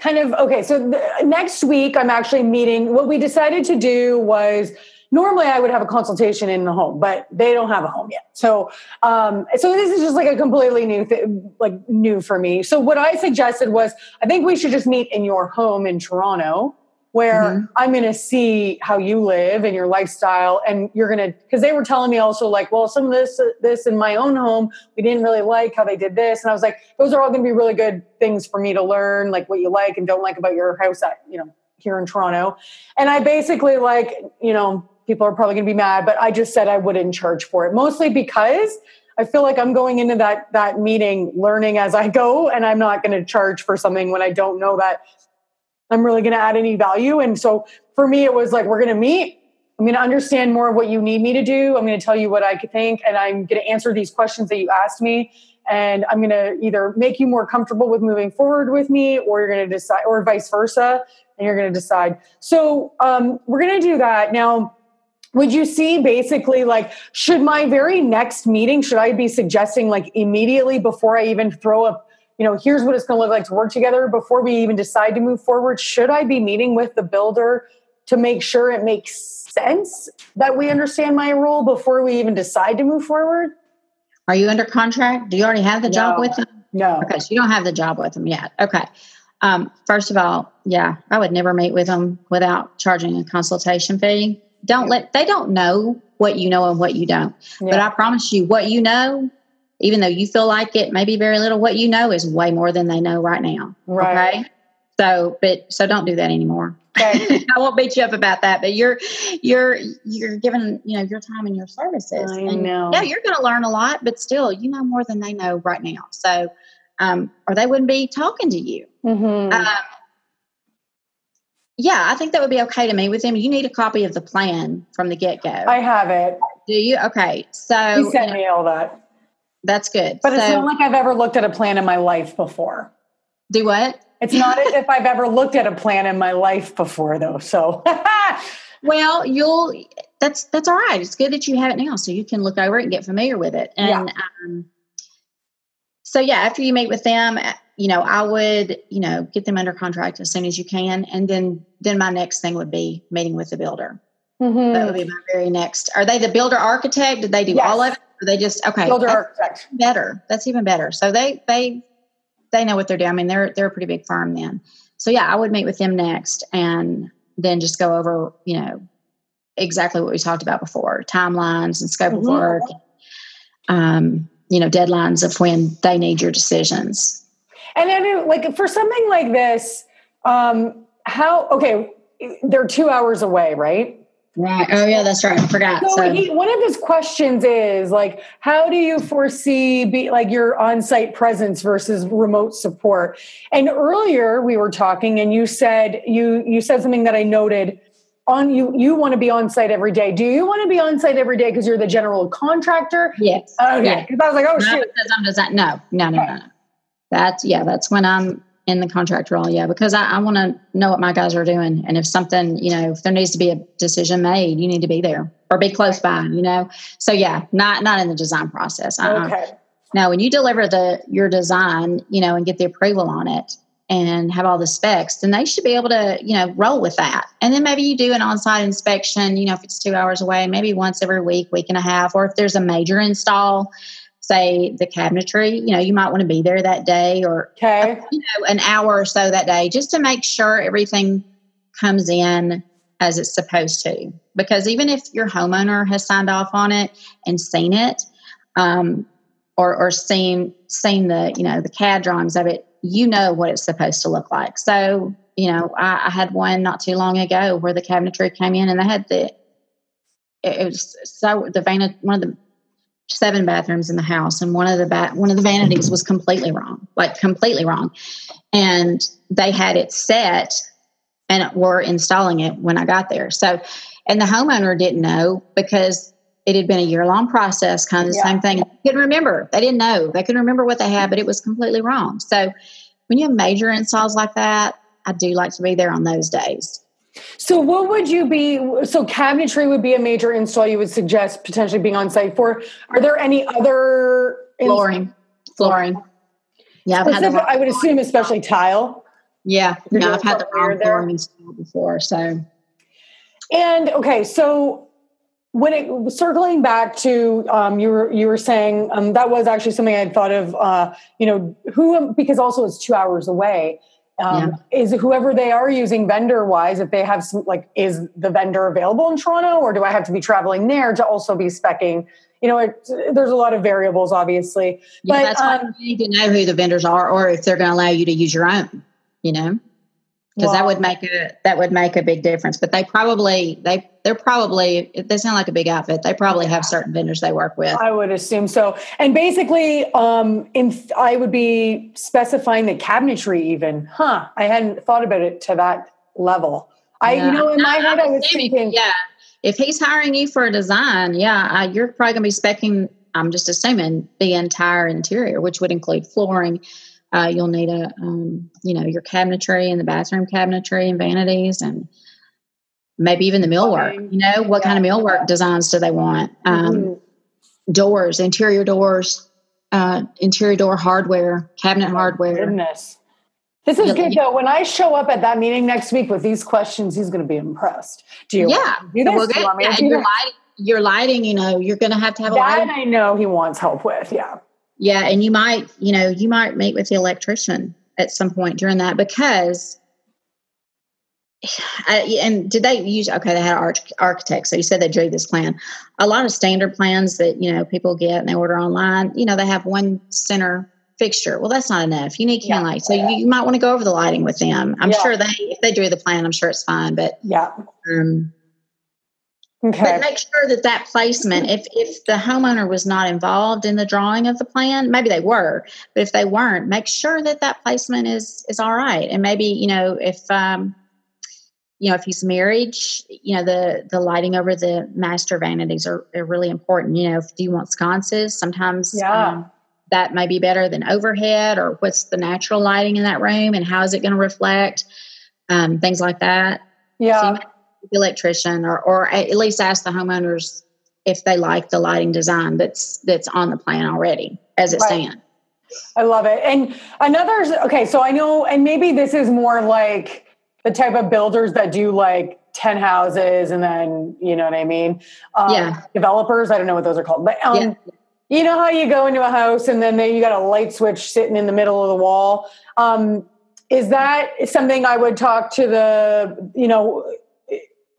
kind of okay, so the, next week I'm actually meeting what we decided to do was normally I would have a consultation in the home, but they don't have a home yet. So, um, so this is just like a completely new thing, like new for me. So what I suggested was, I think we should just meet in your home in Toronto where mm-hmm. I'm going to see how you live and your lifestyle. And you're going to, because they were telling me also, like, well, some of this, this in my own home, we didn't really like how they did this. And I was like, those are all going to be really good things for me to learn, like what you like and don't like about your house, at, you know, here in Toronto. And I basically, like, you know, people are probably going to be mad, but I just said I wouldn't charge for it, mostly because. I feel like I'm going into that that meeting learning as I go, and I'm not going to charge for something when I don't know that I'm really going to add any value. And so for me, it was like, we're going to meet. I'm going to understand more of what you need me to do. I'm going to tell you what I think, and I'm going to answer these questions that you asked me. And I'm going to either make you more comfortable with moving forward with me, or you're going to decide, or vice versa, and you're going to decide. So um, we're going to do that now would you see basically like should my very next meeting should i be suggesting like immediately before i even throw up you know, here's what it's going to look like to work together before we even decide to move forward. Should I be meeting with the builder to make sure it makes sense that we understand my role before we even decide to move forward? Are you under contract? Do you already have the no. job with them? No. Okay, so you don't have the job with them yet. Okay. Um, first of all, yeah, I would never meet with them without charging a consultation fee. Don't let they don't know what you know and what you don't. Yeah. But I promise you, what you know even though you feel like it may be very little, what you know is way more than they know right now. Right. Okay. So, but so don't do that anymore. Okay. I won't beat you up about that, but you're you're you're giving you know your time and your services. I and know. Yeah, you're going to learn a lot, but still, you know more than they know right now. So, um, or they wouldn't be talking to you. Mm-hmm. Um, yeah, I think that would be okay to meet with them. You need a copy of the plan from the get go. I have it. Do you? Okay, so you sent me all that. That's good. But so, it's not like I've ever looked at a plan in my life before. Do what? It's not as if I've ever looked at a plan in my life before, though. So, well, you'll. That's that's all right. It's good that you have it now, so you can look over it and get familiar with it. And yeah. um, so, yeah, after you meet with them, you know, I would, you know, get them under contract as soon as you can, and then then my next thing would be meeting with the builder. Mm-hmm. That would be my very next. Are they the builder architect? Did they do yes. all of it? They just okay builder architect better that's even better so they they they know what they're doing i mean they're they're a pretty big firm then so yeah i would meet with them next and then just go over you know exactly what we talked about before timelines and scope mm-hmm. of work um you know deadlines of when they need your decisions. And then, like for something like this, um, how? Okay, they're two hours away, right? Right. Oh, yeah, that's right. I forgot. So, so. He, one of his questions is like, how do you foresee be like your on-site presence versus remote support? And earlier we were talking, and you said you you said something that I noted. On you, you want to be on site every day. Do you want to be on site every day because you're the general contractor? Yes. Okay. Because I was like, oh Because I'm. No, no, no, no, no. That's yeah. That's when I'm in the contract role yeah because i, I want to know what my guys are doing. And if something you know if there needs to be a decision made you need to be there or be close by you know? So yeah not not in the design process. Uh-uh. okay. Now when you deliver the your design you know and get the approval on it and have all the specs then they should be able to you know roll with that. And then maybe you do an on-site inspection you know if it's two hours away maybe once every week week and a half or if there's a major install say the cabinetry, you know, you might want to be there that day or okay. you know, an hour or so that day just to make sure everything comes in as it's supposed to. Because even if your homeowner has signed off on it and seen it, um, or, or seen seen the you know the CAD drawings of it, you know what it's supposed to look like. So you know, I, I had one not too long ago where the cabinetry came in and they had the it was so the van one of the seven bathrooms in the house and one of the ba- one of the vanities was completely wrong like completely wrong. And they had it set and were installing it when i got there. So and the homeowner didn't know because it had been a year long process kind of the yeah. same thing. They couldn't remember. They didn't know. They couldn't remember what they had but it was completely wrong. So when you have major installs like that i do like to be there on those days so, what would you be? So, cabinetry would be a major install you would suggest potentially being on site for. Are there any other flooring? Flooring. Yeah, I would assume, especially tile. Yeah, no, I've had the wrong flooring installed before. So, and okay, so when it circling back to um, you were you were saying um, that was actually something I had thought of. Uh, you know, who because also it's two hours away um, yeah. is whoever they are using vendor wise if they have some like is the vendor available in toronto or do i have to be traveling there to also be specking you know it, there's a lot of variables obviously yeah, but that's um, why you need to know who the vendors are or if they're going to allow you to use your own you know because well, that would make a that would make a big difference. But they probably they they're probably they sound like a big outfit. They probably have certain vendors they work with. I would assume so. And basically, um, in I would be specifying the cabinetry even. Huh? I hadn't thought about it to that level. I yeah. you know in my head I was thinking yeah. If he's hiring you for a design, yeah, uh, you're probably going to be specking. I'm just assuming the entire interior, which would include flooring, uh, you'll need a, um, you know, your cabinetry and the bathroom cabinetry and vanities and maybe even the millwork. You know, what kind of millwork designs do they want? Um, mm-hmm. Doors, interior doors, uh, interior door hardware, cabinet oh, hardware. Goodness. This is good though. When I show up at that meeting next week with these questions, he's going to be impressed. Do you? Yeah. Do this? Well, you yeah, your, lighting, your lighting, you know, you're going to have to have that. A lighting. I know he wants help with. Yeah. Yeah, and you might, you know, you might meet with the electrician at some point during that because and did they use okay they had an architect so you said they drew this plan a lot of standard plans that you know people get and they order online you know they have one center fixture well that's not enough you need can yeah. light so you, you, might want to go over the lighting with them i'm yeah. sure they if they drew the plan i'm sure it's fine but yeah um, Okay. But make sure that that placement, if if the homeowner was not involved in the drawing of the plan, maybe they were, but if they weren't, make sure that that placement is is all right. And maybe you know if um, you know if he's married, you know the the lighting over the master vanities are, are really important. You know, if do you want sconces? Sometimes yeah. Um, that may be better than overhead, or what's the natural lighting in that room, and how is it going to reflect? Um, things like that. Yeah. So the electrician or, or at least ask the homeowners if they like the lighting design that's that's on the plan already as it right. stands. I love it. And another okay, so I know and maybe this is more like the type of builders that do like 10 houses and then you know what I mean? Um, yeah. developers, I don't know what those are called. But um, yeah. you know how you go into a house and then they, you got a light switch sitting in the middle of the wall. Um, is that something I would talk to the, you know,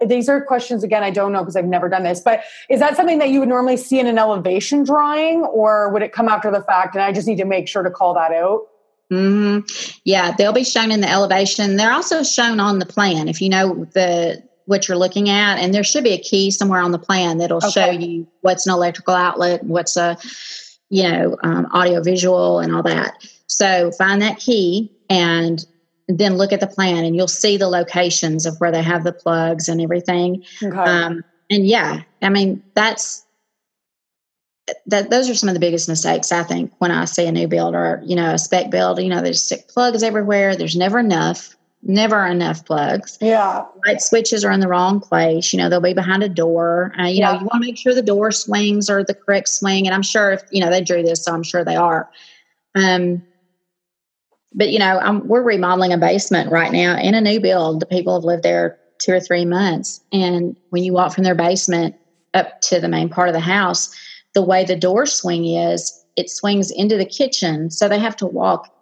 these are questions again I don't know because I've never done this, but is that something that you would normally see in an elevation drawing, or would it come after the fact? And I just need to make sure to call that out. Mm-hmm. Yeah, they'll be shown in the elevation. They're also shown on the plan if you know the what you're looking at, and there should be a key somewhere on the plan that'll okay. show you what's an electrical outlet, what's a you know um, audio visual, and all that. So find that key and then look at the plan, and you'll see the locations of where they have the plugs and everything. Okay. Um, and yeah, I mean that's that those are some of the biggest mistakes I think when I see a new build or you know a spec build. You know, there's stick plugs everywhere. There's never enough, never enough plugs. Yeah, light switches are in the wrong place. You know, they'll be behind a door. Uh, you yeah. know, you want to make sure the door swings are the correct swing. And I'm sure if you know they drew this, so I'm sure they are. Um, but you know, I'm, we're remodeling a basement right now in a new build. The people have lived there two or three months, and when you walk from their basement up to the main part of the house the way the door swing is, it swings into the kitchen. So they have to walk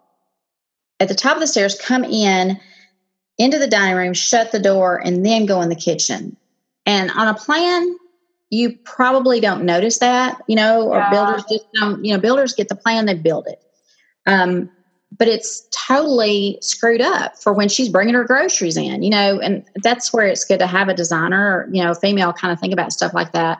at the top of the stairs, come in into the dining room, shut the door, and then go in the kitchen. And on a plan, you probably don't notice that, you know, or yeah. builders just don't, you know, builders get the plan, they build it. Um, but it's totally screwed up for when she's bringing her groceries in, you know, and that's where it's good to have a designer, you know, female kind of think about stuff like that.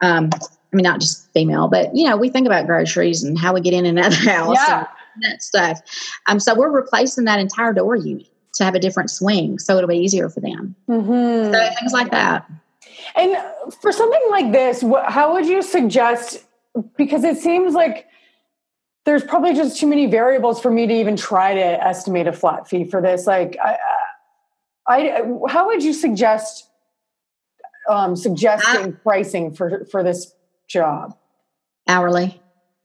Um, I mean, not just female, but you know, we think about groceries and how we get in and out of the house yeah. and that stuff. Um, so we're replacing that entire door unit to have a different swing, so it'll be easier for them. Mm-hmm. So things like that. And for something like this, how would you suggest? Because it seems like there's probably just too many variables for me to even try to estimate a flat fee for this. Like, I, I how would you suggest um, suggesting I, pricing for for this job? Hourly.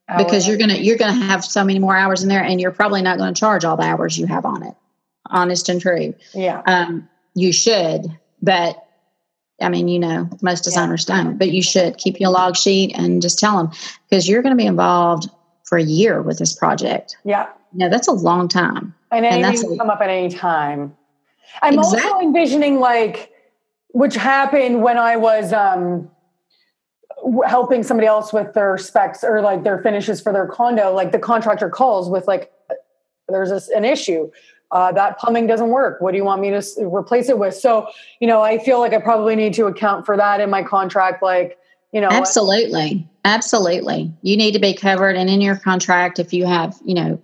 Hourly. Because you're gonna you're gonna have so many more hours in there, and you're probably not going to charge all the hours you have on it. Honest and true. Yeah. Um, you should, but I mean, you know, most designers yeah. don't. But you should keep your log sheet and just tell them because you're going to be involved for a year with this project. Yeah. Yeah, that's a long time. And anything and that's can come up at any time. I'm exactly. also envisioning like, which happened when I was um, helping somebody else with their specs or like their finishes for their condo like the contractor calls with like there's this, an issue. Uh, that plumbing doesn't work. What do you want me to replace it with? So you know i feel like i probably need to account for that in my contract like you know absolutely. Absolutely. You need to be covered and in your contract if you have you know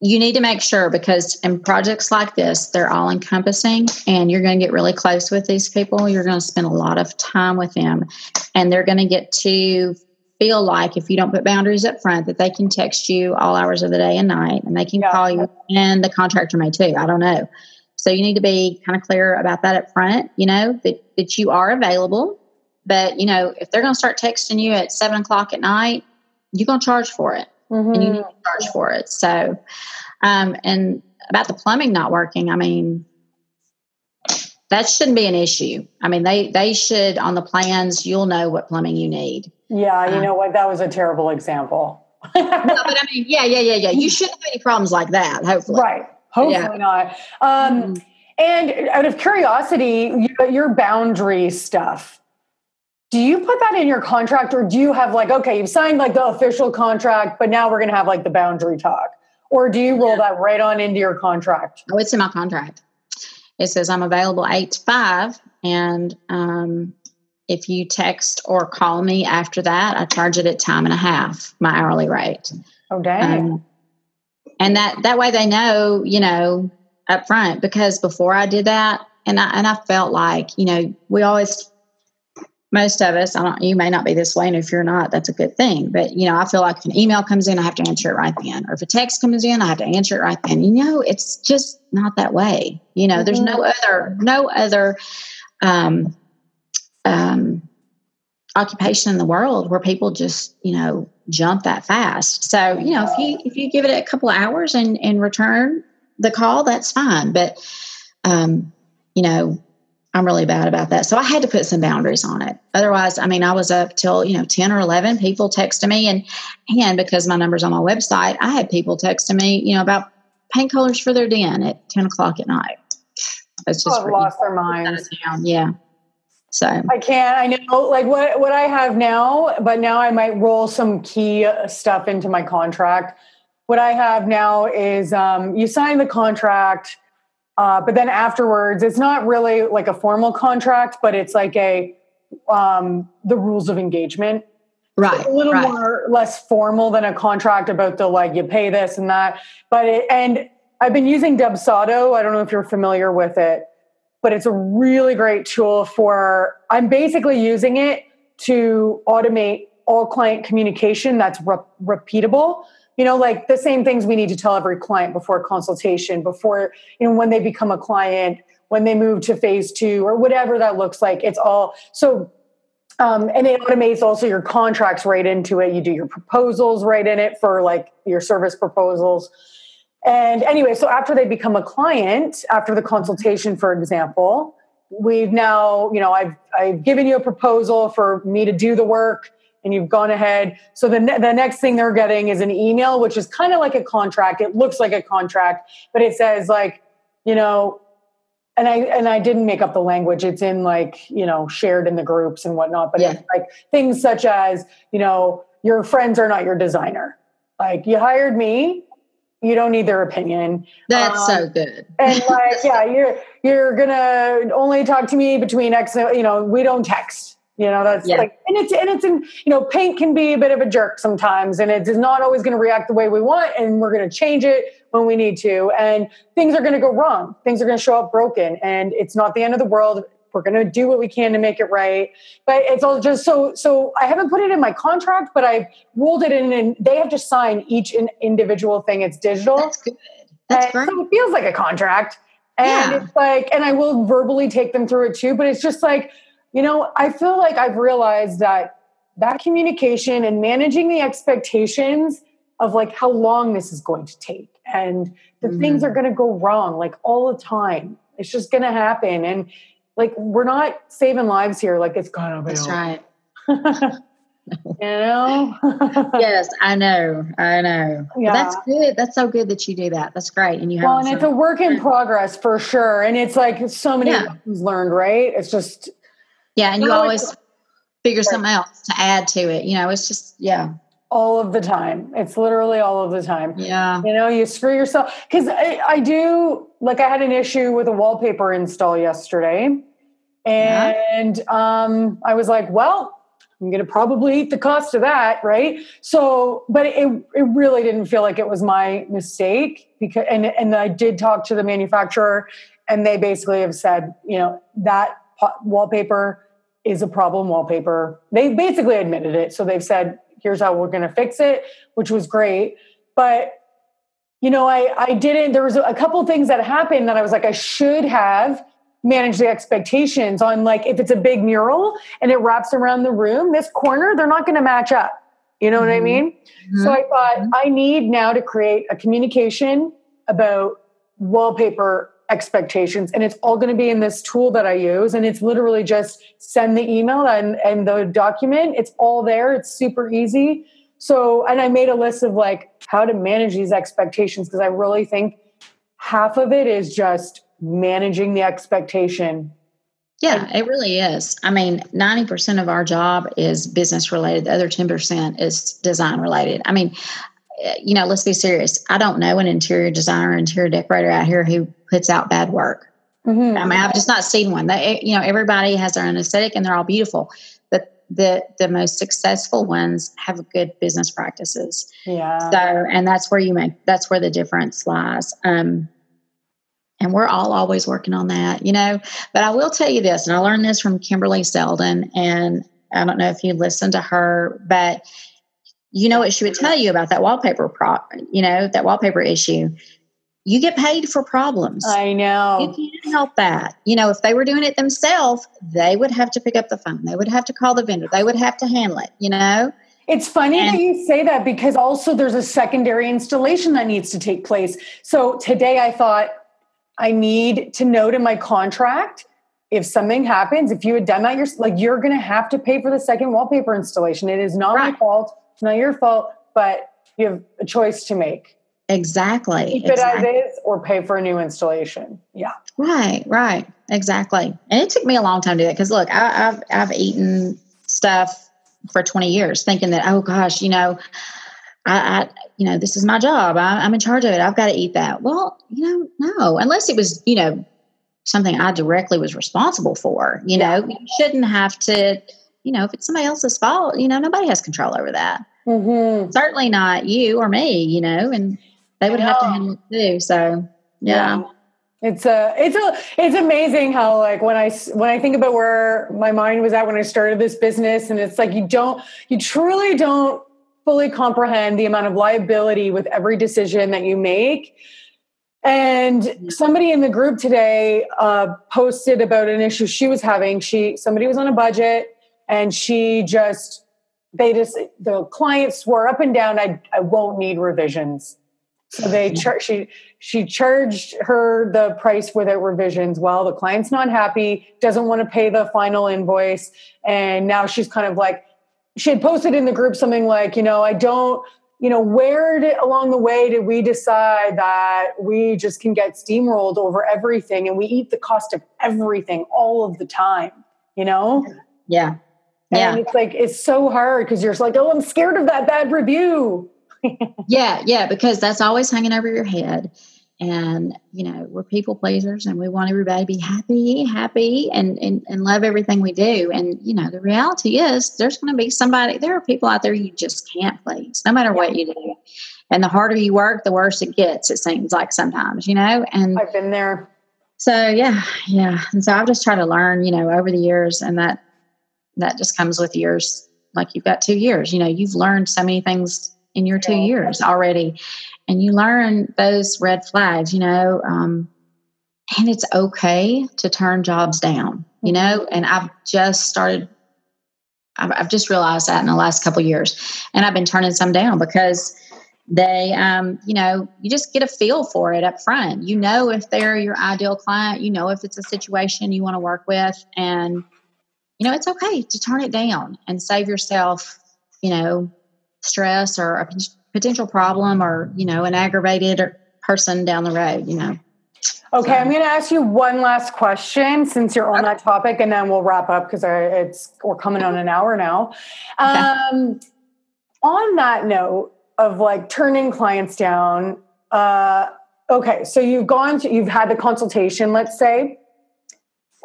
you need to make sure because in projects like this, they're all encompassing and you're going to get really close with these people. You're going to spend a lot of time with them and they're going to get to feel like if you don't put boundaries up front that they can text you all hours of the day and night and they can yeah. call you and the contractor may too. I don't know. So you need to be kind of clear about that up front, you know, that, that you are available. But, you know, if they're going to start texting you at seven o'clock at night, you're going to charge for it mm-hmm. and you need to charge for it. So, um, and about the plumbing not working, I mean, that shouldn't be an issue. I mean, they they should on the plans. You'll know what plumbing you need. Yeah, you um, know what? That was a terrible example. no, but I mean, yeah, yeah, yeah, yeah. You shouldn't have any problems like that. Hopefully, right? Hopefully yeah. not. Um, mm-hmm. And out of curiosity, your boundary stuff do you put that in your contract or do you have like okay you've signed like the official contract but now we're going to have like the boundary talk? Or do you roll yeah. that right on into your contract? Oh it's in my contract. It says i'm available 8 to 5 and um, if you text or call me after that i charge it at time and a half my hourly rate. Oh dang. Um, and that that way they know you know up front because before i did that and i and i felt like you know we always most of us, I don't, you may not be this way. And if you're not, that's a good thing. But, you know, I feel like if an email comes in, I have to answer it right then. Or if a text comes in, I have to answer it right then. You know, it's just not that way. You know, mm-hmm. there's no mm-hmm. other, no other, um, um, occupation in the world where people just, you know, jump that fast. So, you know, if you, if you give it a couple of hours and, and return the call, that's fine. But, um, you know, I'm really bad about that. So I had to put some boundaries on it. Otherwise, I mean, I was up till, you know, 10 or 11 people texting me and, and because my number's on my website, I had people texting me, you know, about paint colors for their den at 10 o'clock at night. It's just have lost their minds. Yeah. So I can't. I know, like what what I have now, but now I might roll some key stuff into my contract. What I have now is um, you sign the contract, uh, but then afterwards, it's not really like a formal contract, but it's like a um, the rules of engagement. Right. It's a little right. more less formal than a contract about the like you pay this and that. But it, and I've been using Dubsado. I don't know if you're familiar with it but it's a really great tool for i'm basically using it to automate all client communication that's re- repeatable you know like the same things we need to tell every client before consultation before you know when they become a client when they move to phase two or whatever that looks like. It's all so um, and it automates also your contracts right into it. You do your proposals right in it for like your service proposals. And anyway, so after they become a client, after the consultation, for example, we've now, you know, I've, I've given you a proposal for me to do the work and you've gone ahead. So the, ne- the next thing they're getting is an email, which is kind of like a contract. It looks like a contract, but it says like, you know, and I and I didn't make up the language. It's in like you know shared in the groups and whatnot. But yeah. it's like things such as you know your friends are not your designer. Like you hired me, you don't need their opinion. That's um, so good. and like, yeah, you're you're gonna only talk to me between X. You know, we don't text. You know, that's yeah. like, and it's and it's in. You know, paint can be a bit of a jerk sometimes, and it is not always going to react the way we want, and we're going to change it when we need to, and things are going to go wrong. Things are going to show up broken, and it's not the end of the world we're going to do what we can to make it right but it's all just so so i haven't put it in my contract but i've ruled it in and they have to sign each individual thing it's digital that's good that's great. so it feels like a contract and yeah. it's like and i will verbally take them through it too but it's just like you know i feel like i've realized that that communication and managing the expectations of like how long this is going to take and the mm-hmm. things are going to go wrong like all the time. It's just going to happen. And like we're not saving lives here like it's gonna be that's right. You know? Yes i know i know. Yeah. that's good that's so good that you do that. That's great and you have well and it's a work in progress for sure and it's like so many yeah. lessons learned right? It's just yeah and you always figure something else to add to it you know it's just yeah all of the time. It's literally all of the time. Yeah. You know, you screw yourself. Because I, I, do, like, I had an issue with a wallpaper install yesterday. And yeah. um, I was like, well, I'm going to probably eat the cost of that. Right. So, but it, it really didn't feel like it was my mistake because, and, and I did talk to the manufacturer and they basically have said, you know, that wallpaper is a problem wallpaper. They basically admitted it. So they've said, here's how we're going to fix it, which was great. But you know, I I didn't. There was a couple things that happened that I was like, I should have managed the expectations on like if it's a big mural and it wraps around the room, this corner they're not going to match up. You know mm-hmm. what I mm-hmm. mean? Mm-hmm. So I thought mm-hmm. I need now to create a communication about wallpaper expectations and it's all going to be in this tool that i use and it's literally just send the email and, and the document. It's all there. It's super easy. So and i made a list of like how to manage these expectations because i really think half of it is just managing the expectation. Yeah it really is. I mean 90% of our job is business related. The other 10% is design related. I mean you know, let's be serious. I don't know an interior designer, interior decorator out here who puts out bad work. Mm-hmm. I mean, I've just not seen one. That you know, everybody has their own aesthetic, and they're all beautiful. But the the most successful ones have good business practices. Yeah. So, and that's where you make that's where the difference lies. Um, and we're all always working on that, you know. But I will tell you this, and I learned this from Kimberley Seldon, and I don't know if you listened to her, but you know what she would tell you about that wallpaper prop, you know, that wallpaper issue. You get paid for problems. I know. You can't help that. You know, if they were doing it themselves, they would have to pick up the phone. They would have to call the vendor. They would have to handle it, you know? It's funny and, that you say that because also there's a secondary installation that needs to take place. So today I thought I need to note in my contract if something happens, if you had done that, you're like you're going to have to pay for the second wallpaper installation. It is not right. my fault it's not your fault, but you have a choice to make. Exactly. Keep exactly. it as is or pay for a new installation. Yeah. Right, right. Exactly. And it took me a long time to do that because look, I, I've I've eaten stuff for 20 years thinking that, oh gosh, you know, I, I you know, this is my job. I, I'm in charge of it. I've got to eat that. Well, you know, no, unless it was, you know, something I directly was responsible for. You know, you shouldn't have to, you know, if it's somebody else's fault, you know, nobody has control over that. Mm-hmm. Certainly not you or me, you know, and they would have to handle it too. So, yeah. yeah. It's a, it's a, it's amazing how like when I when I think about where my mind was at when I started this business, and it's like you don't, you truly don't fully comprehend the amount of liability with every decision that you make. And somebody in the group today uh, posted about an issue she was having. She somebody was on a budget, and she just they just the client swore up and down, "I I won't need revisions." So they char- she she charged her the price without revisions. Well, the client's not happy, doesn't want to pay the final invoice, and now she's kind of like she had posted in the group something like, you know, I don't, you know, where did along the way did we decide that we just can get steamrolled over everything and we eat the cost of everything all of the time, you know? Yeah. Yeah. And it's like it's so hard because you're just like, oh, I'm scared of that bad review yeah, yeah, because that's always hanging over your head. And, you know, we're people pleasers and we want everybody to be happy, happy, and, and, and love everything we do. And, you know, the reality is there's going to be somebody, there are people out there you just can't please, no matter what you do. And the harder you work, the worse it gets, it seems like sometimes, you know? And I've been there. So, yeah, yeah. And so I've just tried to learn, you know, over the years, and that, that just comes with years. Like you've got two years, you know, you've learned so many things in your two years already. And you learn those red flags you know um, and it's okay to turn jobs down you know? Mm-hmm. and i've just started I've, I've just realized that in the last couple years. And i've been turning some down because they um, you know you just get a feel for it up front. You know if they're your ideal client you know if it's a situation you want to work with and you know it's okay to turn it down and save yourself you know stress or a potential problem or you know an aggravated person down the road you know okay so. i'm going to ask you one last question since you're on that topic and then we'll wrap up because it's we're coming on an hour now okay. um, on that note of like turning clients down uh, okay so you've gone to you've had the consultation let's say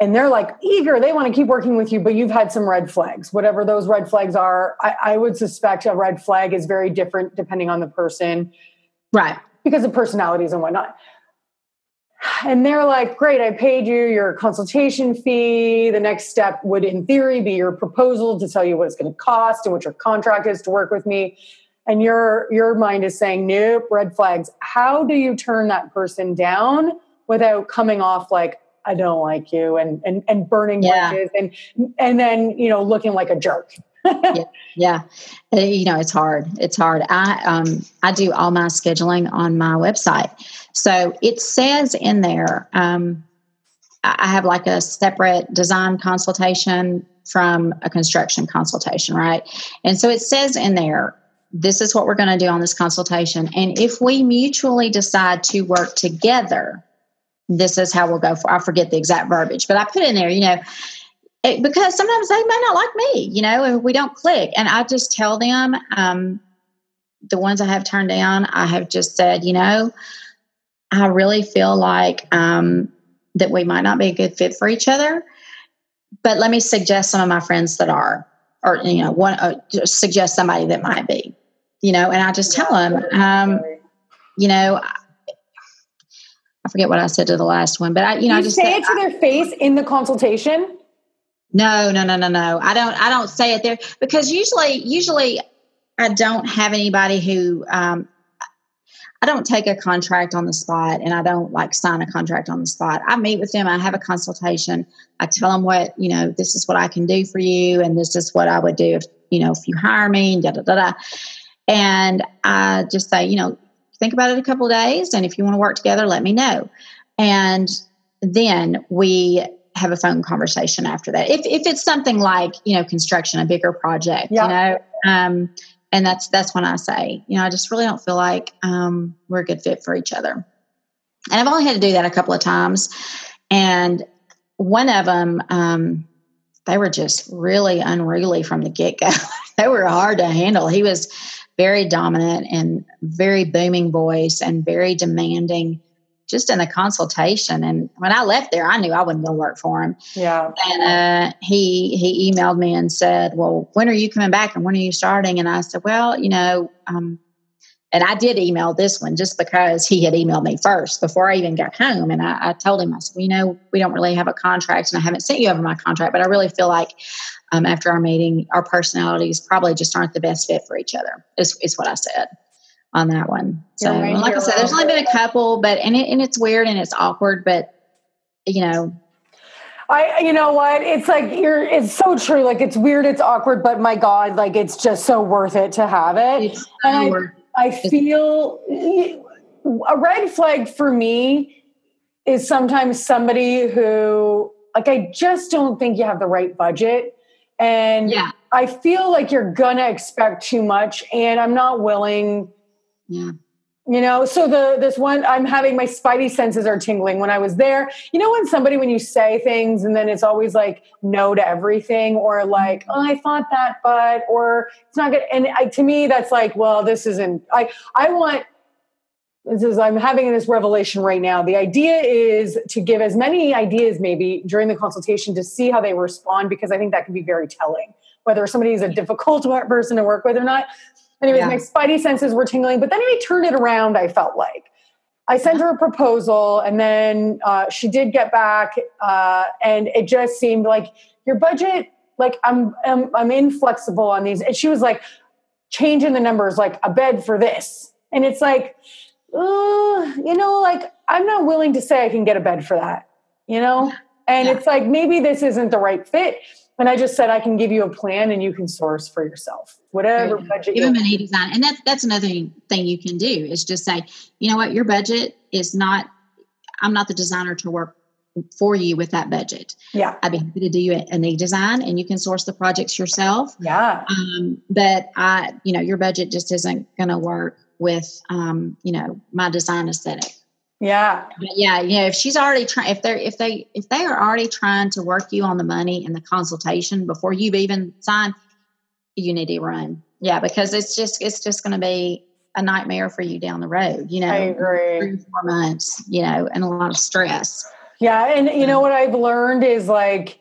and they're like eager. They want to keep working with you but you've had some red flags. Whatever those red flags are I, I, would suspect a red flag is very different depending on the person. Right. Because of personalities and whatnot. And they're like great i paid you your consultation fee. The next step would in theory be your proposal to tell you what it's going to cost and what your contract is to work with me. And your your mind is saying nope red flags. How do you turn that person down without coming off like I don't like you and and and burning yeah. bridges and and then you know looking like a jerk. yeah, yeah. Uh, you know it's hard. It's hard. I um I do all my scheduling on my website, so it says in there. Um, I have like a separate design consultation from a construction consultation, right? And so it says in there, this is what we're going to do on this consultation. And if we mutually decide to work together, this is how we'll go for. I forget the exact verbiage, but I put in there, you know, it, because sometimes they may not like me, you know, if we don't click. And I just tell them, um, the ones I have turned down, I have just said, you know, I really feel like um, that we might not be a good fit for each other. But let me suggest some of my friends that are, or you know, one uh, suggest somebody that might be, you know, and I just tell them, um, you know, I forget what I said to the last one, but I, you know, you I just say it to their face in the consultation. No, no, no, no, no. I don't. I don't say it there because usually, usually, I don't have anybody who. Um, I don't take a contract on the spot, and I don't like sign a contract on the spot. I meet with them. I have a consultation. I tell them what you know. This is what I can do for you, and this is what I would do if you know if you hire me. And da da da da. And I just say, you know, think about it a couple days. And if you want to work together, let me know. And then we have a phone conversation after that. If, if it's something like, you know, construction, a bigger project, yeah. you know, um, and that's that's when I say, you know, I just really don't feel like um, we're a good fit for each other. And I've only had to do that a couple of times, and one of them, um, they were just really unruly from the get go. they were hard to handle. He was very dominant and very booming voice and very demanding just in the consultation. And when I left there, I knew I wasn't going to work for him. Yeah. And uh, he he emailed me and said, "Well, when are you coming back and when are you starting?" And I said, "Well, you know." Um, and I did email this one just because he had emailed me first before I even got home. And I, I told him, I said, well, you know, we don't really have a contract and I haven't sent you over my contract, but I really feel like um, after our meeting, our personalities probably just aren't the best fit for each other, is, is what I said on that one. So, like I said, there's only been a couple, but and it, and it's weird and it's awkward, but you know, I, you know what? It's like you're. It's so true. Like it's weird. It's awkward, but my God, like it's just so worth it to have it. So and I, I feel a red flag for me is sometimes somebody who, like, I just don't think you have the right budget, and yeah. I feel like you're gonna expect too much, and I'm not willing yeah. You know, so the this one I'm having my spidey senses are tingling when I was there. You know when somebody when you say things and then it's always like no to everything or like, oh, I thought that but or it's not good and I, to me that's like, well, this isn't I I want this is I'm having this revelation right now. The idea is to give as many ideas maybe during the consultation to see how they respond because I think that can be very telling whether somebody is a difficult person to work with or not. Anyways, yeah. my spidey senses were tingling, but then he turned it around, I felt like. I sent her a proposal and then uh, she did get back uh, and it just seemed like your budget, like I'm, I'm, I'm inflexible on these. And she was like changing the numbers, like a bed for this. And it's like, you know, like I'm not willing to say I can get a bed for that, you know? And yeah. it's like, maybe this isn't the right fit. And I just said, I can give you a plan and you can source for yourself, whatever budget. Give them an design. And that's, that's another thing you can do is just say, you know what, your budget is not, I'm not the designer to work for you with that budget. Yeah. I'd be happy to do you a, a design and you can source the projects yourself. Yeah. Um, but I, you know, your budget just isn't going to work with, um, you know, my design aesthetic. Yeah. But yeah, you know, if she's already trying if they're if they if they are already trying to work you on the money and the consultation before you've even signed, you need to run. Yeah, because it's just it's just gonna be a nightmare for you down the road, you know. I agree. Three, four months, you know, and a lot of stress. Yeah, and you know what I've learned is like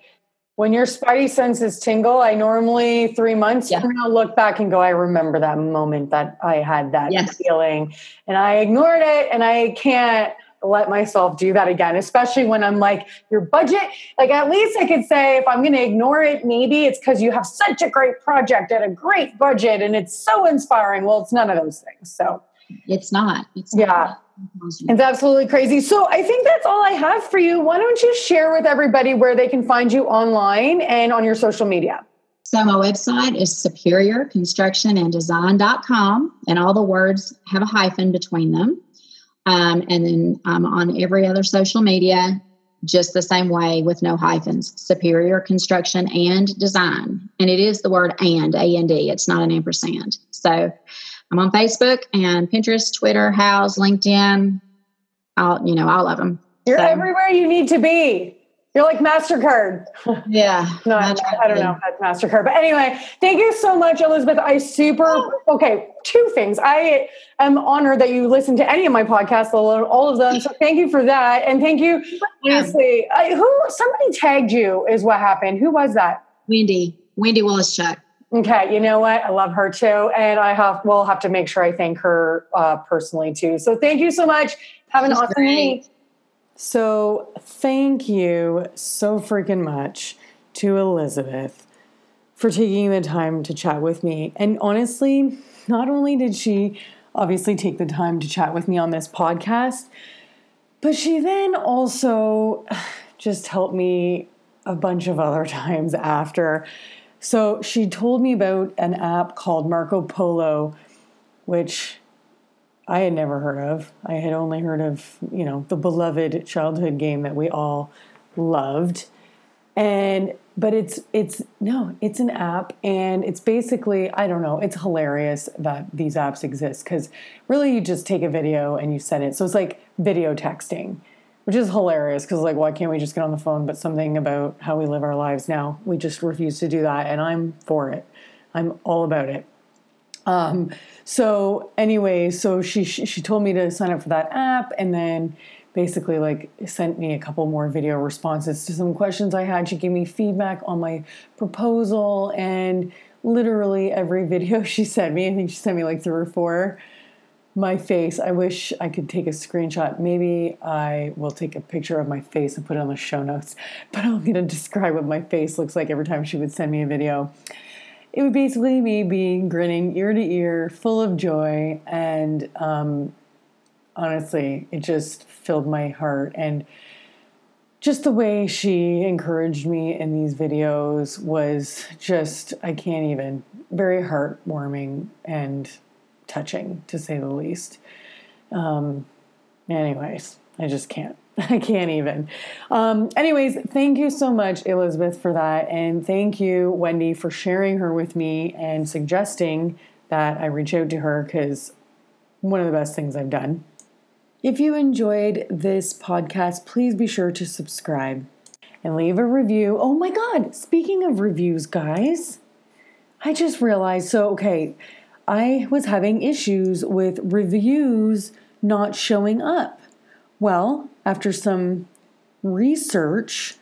when your spidey senses tingle, I normally three months yeah. from now look back and go, I remember that moment that I had that yes. feeling. And I ignored it and I can't let myself do that again, especially when I'm like, your budget, like at least I could say if I'm gonna ignore it, maybe it's because you have such a great project at a great budget and it's so inspiring. Well, it's none of those things. So it's not. It's yeah. Not. It's absolutely crazy. So I think that's all I have for you. Why don't you share with everybody where they can find you online and on your social media? So my website is superiorconstructionanddesign.com and all the words have a hyphen between them. Um, and then I'm on every other social media just the same way with no hyphens superior construction and design and it is the word and a and d it's not an ampersand so I'm on Facebook and Pinterest, Twitter, Houzz, LinkedIn. I'll, you know, all of them. You're so. everywhere you need to be. You're like MasterCard. Yeah. no, I, I, don't know that's MasterCard. But anyway, thank you so much, Elizabeth. I super, oh. okay, two things. I am honored that you listen to any of my podcasts, all of them. So thank you for that. And thank you, honestly. I, who, somebody tagged you is what happened. Who was that? Wendy. Wendy Willis Chuck. Okay, you know what? I love her too, and I have will have to make sure I thank her uh, personally too. So thank you so much. Have an awesome week. So thank you so freaking much to Elizabeth for taking the time to chat with me. And honestly, not only did she obviously take the time to chat with me on this podcast, but she then also just helped me a bunch of other times after so she told me about an app called Marco Polo, which I had never heard of. I had only heard of, you know, the beloved childhood game that we all loved. And but it's it's no it's an app and it's basically i don't know it's hilarious that these apps exist because really you just take a video and you send it so it's like video texting which is hilarious because like why can't we just get on the phone but something about how we live our lives now we just refuse to do that and i'm for it i'm all about it um, so anyway so she she told me to sign up for that app and then basically like sent me a couple more video responses to some questions I had. She gave me feedback on my proposal and literally every video she sent me, I think she sent me like three or four. My face, I wish I could take a screenshot. Maybe I will take a picture of my face and put it on the show notes. But I'm going to describe what my face looks like every time she would send me a video. It would basically me being grinning ear to ear, full of joy, and um, honestly, it just filled my heart. And just the way she encouraged me in these videos was just, I can't even, very heartwarming and touching to say the least. Um, anyways, I just can't. I can't even. Um, anyways, thank you so much, Elizabeth, for that. And thank you, Wendy, for sharing her with me and suggesting that I reach out to her because one of the best things I've done. If you enjoyed this podcast, please be sure to subscribe and leave a review. Oh my God, speaking of reviews, guys, I just realized so, okay, I was having issues with reviews not showing up. Well, after some research,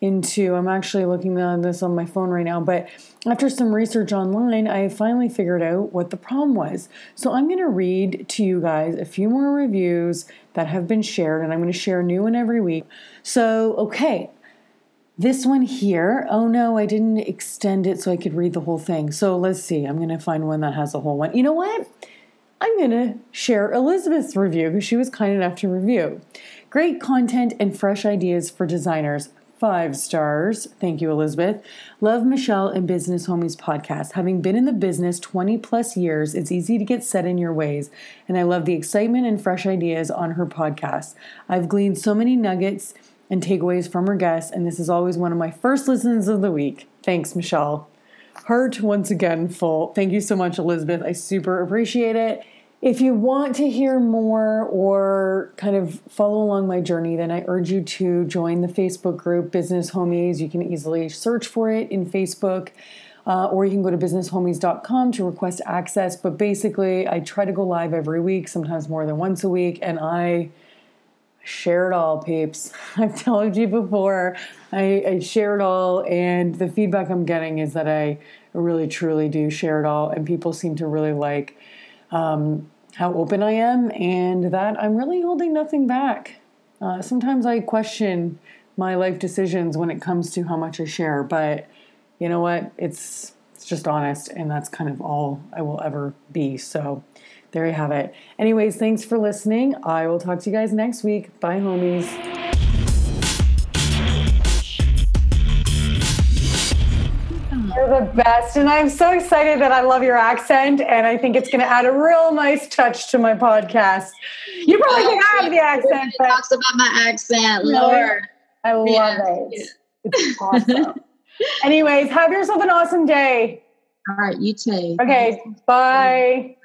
into i'm actually looking at this on my phone right now but after some research online i finally figured out what the problem was so i'm going to read to you guys a few more reviews that have been shared and i'm going to share a new one every week so okay this one here oh no i didn't extend it so i could read the whole thing so let's see i'm going to find one that has a whole one you know what i'm going to share elizabeth's review because she was kind enough to review great content and fresh ideas for designers five stars. Thank you, Elizabeth. Love Michelle and Business Homies podcast. Having been in the business 20 plus years, it's easy to get set in your ways, and I love the excitement and fresh ideas on her podcast. I've gleaned so many nuggets and takeaways from her guests, and this is always one of my first listens of the week. Thanks, Michelle. Heart once again full. Thank you so much, Elizabeth. I super appreciate it. If you want to hear more or kind of follow along my journey, then I urge you to join the Facebook group Business Homies. You can easily search for it in Facebook. Uh, or you can go to businesshomies.com to request access. But basically, I try to go live every week, sometimes more than once a week, and I share it all, peeps. I've told you before, I, I share it all, and the feedback I'm getting is that I really truly do share it all, and people seem to really like um, how open I am and that I'm really holding nothing back. Uh, sometimes I question my life decisions when it comes to how much I share, but you know what? It's it's just honest, and that's kind of all I will ever be. So there you have it. Anyways, thanks for listening. I will talk to you guys next week. Bye, homies. You're the best. And I'm so excited that I love your accent. And I think it's going to add a real nice touch to my podcast. You probably can have the accent. But talks about my accent. Lord. I love yeah. it. It's awesome. Anyways, have yourself an awesome day. All right. You too. Okay. Bye.